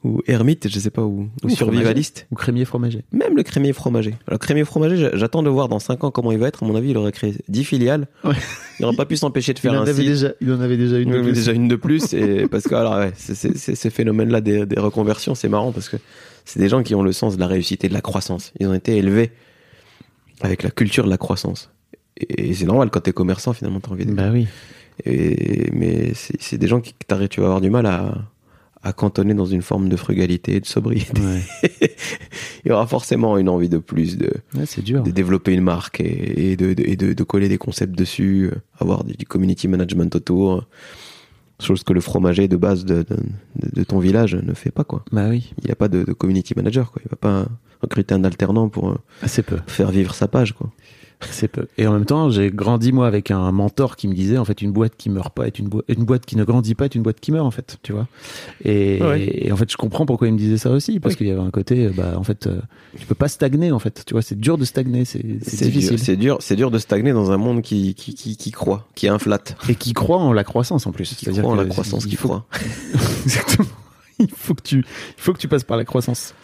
ou ermite, je sais pas, ou, survivaliste. Ou crémier fromager. Même le crémier fromager. Alors, crémier fromager, j'a- j'attends de voir dans 5 ans comment il va être. À mon avis, il aurait créé 10 filiales. Ouais. Il n'aurait pas pu s'empêcher de Il faire en, un avait site. déjà, il en avait déjà une Oui, de mais plus. déjà une de plus. Et parce que, alors, ouais, ces phénomènes-là des, des reconversions, c'est marrant parce que c'est des gens qui ont le sens de la réussite et de la croissance. Ils ont été élevés avec la culture de la croissance. Et, et c'est normal quand t'es commerçant, finalement, t'as envie de. Bah oui. Et, mais c'est des gens qui, tu vas avoir du mal à, à cantonner dans une forme de frugalité, de sobriété. Ouais, Il y aura forcément une envie de plus, de, Ouais, c'est dur. de développer une marque et, et de, de- et de, coller des concepts dessus, avoir du, community management autour. Chose que le fromager de base de, ton village ne fait pas, quoi. Bah oui. Il n'y a pas de, community manager, quoi. Il va pas recruter un alternant pour euh, Assez peu. faire vivre sa page, quoi. C'est peu. Et en même temps, j'ai grandi moi avec un mentor qui me disait en fait une boîte qui meurt pas est une, une boîte qui ne grandit pas est une boîte qui meurt en fait, tu vois. Et, Ouais. et en fait, je comprends pourquoi il me disait ça aussi parce Oui. qu'il y avait un côté euh, bah en fait euh, tu peux pas stagner en fait, tu vois, c'est dur de stagner, c'est c'est C'est dur, difficile. c'est dur, c'est dur de stagner dans un monde qui, qui, qui, qui croit, qui inflate. Et qui croit en la croissance en plus. Qui C'est-à-dire croit en la croissance, qui faut croit. Exactement. il faut que tu, il faut que tu passes par la croissance.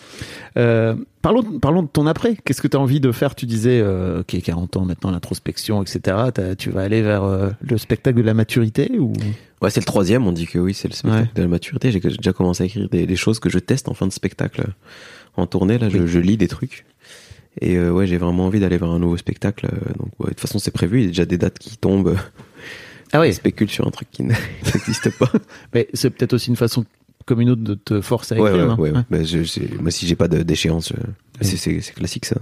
Euh, parlons, parlons de ton après. Qu'est-ce que tu as envie de faire? Tu disais, euh, ok, 40 ans maintenant, l'introspection, etc. Tu vas aller vers euh, le spectacle de la maturité ou? Ouais, c'est le troisième, on dit que oui, c'est le spectacle Ouais. de la maturité. J'ai déjà commencé à écrire des, des choses que je teste en fin de spectacle en tournée. Là, je, je lis des trucs. Et euh, ouais, j'ai vraiment envie d'aller vers un nouveau spectacle. donc, ouais, de toute façon, c'est prévu. Il y a déjà des dates qui tombent. Ah Je spécule sur un truc qui n'existe pas. Mais c'est peut-être aussi une façon comme une autre de te forcer à écrire. ouais, ouais. Ouais. Bah, je- c'est- moi, si j'ai pas d'échéance, je- c'est- c'est c'est classique ça.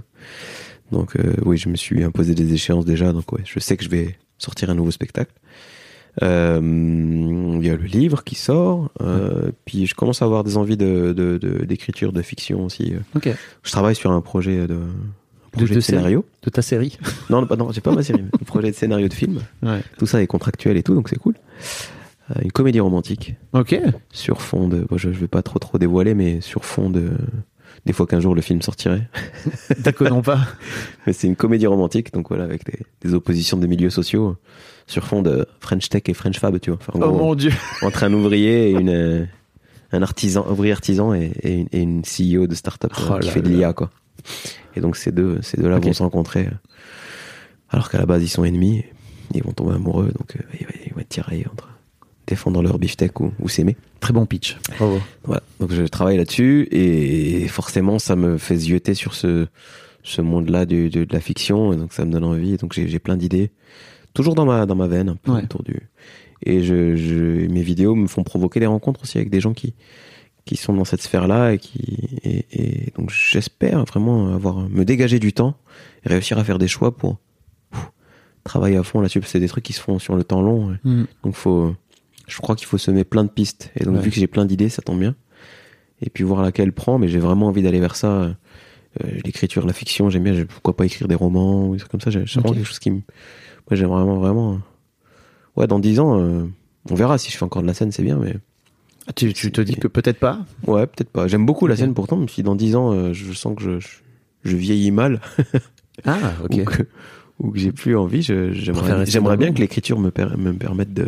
Donc, euh, oui, je me suis imposé des échéances déjà. Donc, ouais, je sais que je vais sortir un nouveau spectacle. Euh, Il y a le livre qui sort. euh, Puis, je commence à avoir des envies de de- de- d'écriture, de, fiction aussi. euh. Ok. Je travaille sur un projet de, un projet de, série scénario. De ta série. Non, non, j'ai pas ma série. mais un projet de scénario de film. Ouais. Tout ça est contractuel et tout, donc c'est cool. Euh, une comédie romantique Ok. sur fond de. bon, je, je vais pas trop trop dévoiler, mais sur fond de. Des fois qu'un jour le film sortirait. D'accord, non pas. Mais c'est une comédie romantique, donc voilà, avec des, des oppositions de milieux sociaux sur fond de French Tech et French Fab, tu vois. Enfin, en Oh gros, mon dieu. entre un ouvrier et une, un artisan, ouvrier artisan et, et une, et une CEO de start-up Oh qui fait de l'IA, quoi. Et donc ces deux, ces deux-là vont se rencontrer, euh, alors qu'à la base ils sont ennemis, ils vont tomber amoureux, donc euh, ils vont être tiraillés entre défendre leur beefsteak ou, ou s'aimer. Très bon pitch. Bravo. Voilà. Donc je travaille là-dessus et forcément ça me fait zioter sur ce, ce monde-là de, de la fiction et donc ça me donne envie. Donc j'ai plein d'idées, toujours dans ma dans ma veine un peu Ouais. autour du. Et je, je mes vidéos me font provoquer des rencontres aussi avec des gens qui qui sont dans cette sphère-là et qui et, et donc j'espère vraiment avoir me dégager du temps et réussir à faire des choix pour pff, travailler à fond là-dessus. parce que C'est des trucs qui se font sur le temps long. Hmm. donc faut, je crois qu'il faut semer plein de pistes. Et donc Ouais. vu que j'ai plein d'idées, ça tombe bien. Et puis voir laquelle prend. Mais j'ai vraiment envie d'aller vers ça. Euh, L'écriture, la fiction, j'aime bien. Pourquoi pas écrire des romans ou des trucs comme ça. j'ai- C'est vraiment Ok. quelque chose qui me, moi j'aime vraiment vraiment. euh, Ouais, dans dix ans, euh, on verra si je fais encore de la scène, c'est bien. Mais Ah, Tu, tu te dis que peut-être pas? Ouais, peut-être pas. J'aime beaucoup la scène pourtant. Mais si dans dix ans, euh, je sens que je, je, je vieillis mal Ah, ok. ou que, j'ai plus envie, j'aimerais bien que l'écriture me, per- me permette de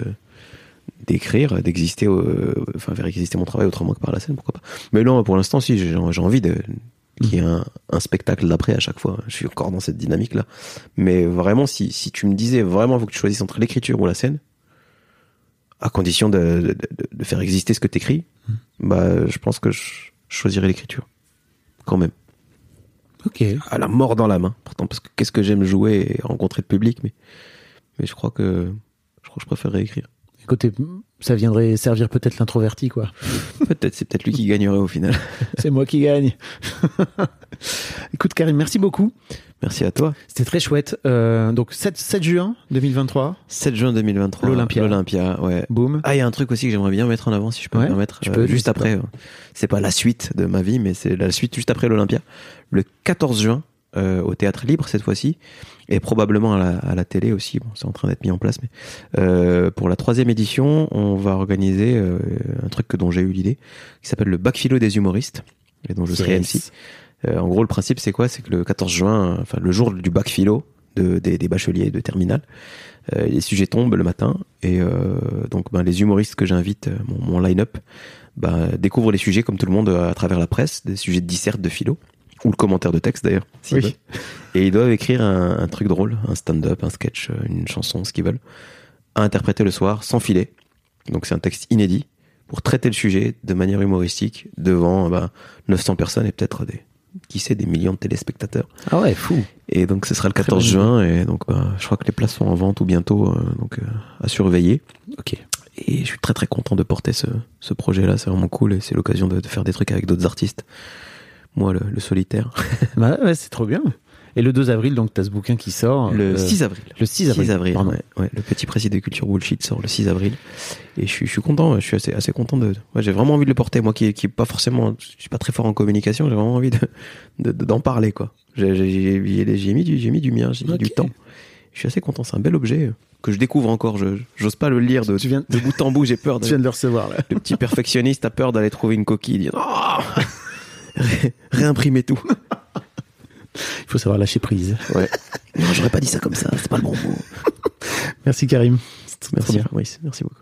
d'écrire, d'exister, enfin faire exister mon travail autrement que par la scène, pourquoi pas. Mais non, pour l'instant, si j'ai envie de qu'il y ait un, un spectacle d'après à chaque fois. Je suis encore dans cette dynamique là. Mais vraiment, si si tu me disais vraiment, faut que tu choisisses entre l'écriture ou la scène, à condition de, de, faire exister ce que t'écris, bah je pense que je choisirais l'écriture quand même Ok. à la mort dans la main. Pourtant, parce que qu'est-ce que j'aime jouer et rencontrer le public, mais, mais je crois que je crois que je préférerais écrire. Écoutez, ça viendrait servir peut-être l'introverti, quoi. Peut-être, c'est peut-être lui qui gagnerait au final. C'est moi qui gagne. Écoute, Karim, merci beaucoup. Merci à toi. C'était très chouette. Euh, donc, 7, 7 juin 2023. 7 juin 2023. L'Olympia. L'Olympia, ouais. Boum. Ah, il y a un truc aussi que j'aimerais bien mettre en avant, si je peux Ouais, me permettre. euh, peux, juste n'hésite après. euh, C'est pas la suite de ma vie, mais c'est la suite juste après l'Olympia. Le 14 juin, euh, au Théâtre Libre cette fois-ci, et probablement à la, à la télé aussi. Bon, c'est en train d'être mis en place, mais euh, pour la troisième édition, on va organiser euh, un truc que dont j'ai eu l'idée, qui s'appelle le bac philo des humoristes, et dont je serai. MC. En gros, le principe, c'est quoi? C'est que le 14 juin, enfin le jour du bac philo de, des, des bacheliers de terminale, les sujets tombent le matin et donc ben, les humoristes que j'invite, mon, mon line-up, ben, découvrent les sujets comme tout le monde à travers la presse, des sujets de disserte de philo ou le commentaire de texte d'ailleurs. Oui. Et ils doivent écrire un, un truc drôle, un stand-up, un sketch, euh, une chanson, ce qu'ils veulent, à interpréter le soir sans filet. Donc c'est un texte inédit pour traiter le sujet de manière humoristique devant ben, 900 personnes et peut-être des qui sait des millions de téléspectateurs. Ah ouais, fou. Et donc ce sera le Très 14 bonne juin et donc bah, je crois que les places sont en vente ou bientôt euh, donc euh, à surveiller. Ok. Et je suis très très content de porter ce, ce projet-là, c'est vraiment cool et c'est l'occasion de, de faire des trucs avec d'autres artistes. Moi le, le solitaire. Bah ouais, c'est trop bien. Et le 2 avril, donc, t'as ce bouquin qui sort. Le euh, 6 avril. Le 6 avril. 6 avril, pardon. ouais, ouais. Le petit précis de culture bullshit sort le 6 avril. Et je suis, je suis content, je suis assez, assez content de. Ouais, j'ai vraiment envie de le porter. Moi qui, qui pas forcément. Je suis pas très fort en communication, j'ai vraiment envie de, de- de- d'en parler, quoi. J'ai, mis, du, mis du mien, j'ai mis du temps. Je suis assez content, c'est un bel objet euh, que je découvre encore. Je, j'ose pas le lire de, Tu viens- de bout en bout, j'ai peur. De, Tu viens de le recevoir, là. le petit perfectionniste a peur d'aller trouver une coquille, dire oh Ré- réimprimer tout. Il faut savoir lâcher prise. Ouais. Non, j'aurais pas dit ça comme ça, c'est pas le bon mot. Merci, Karim. Merci, merci beaucoup.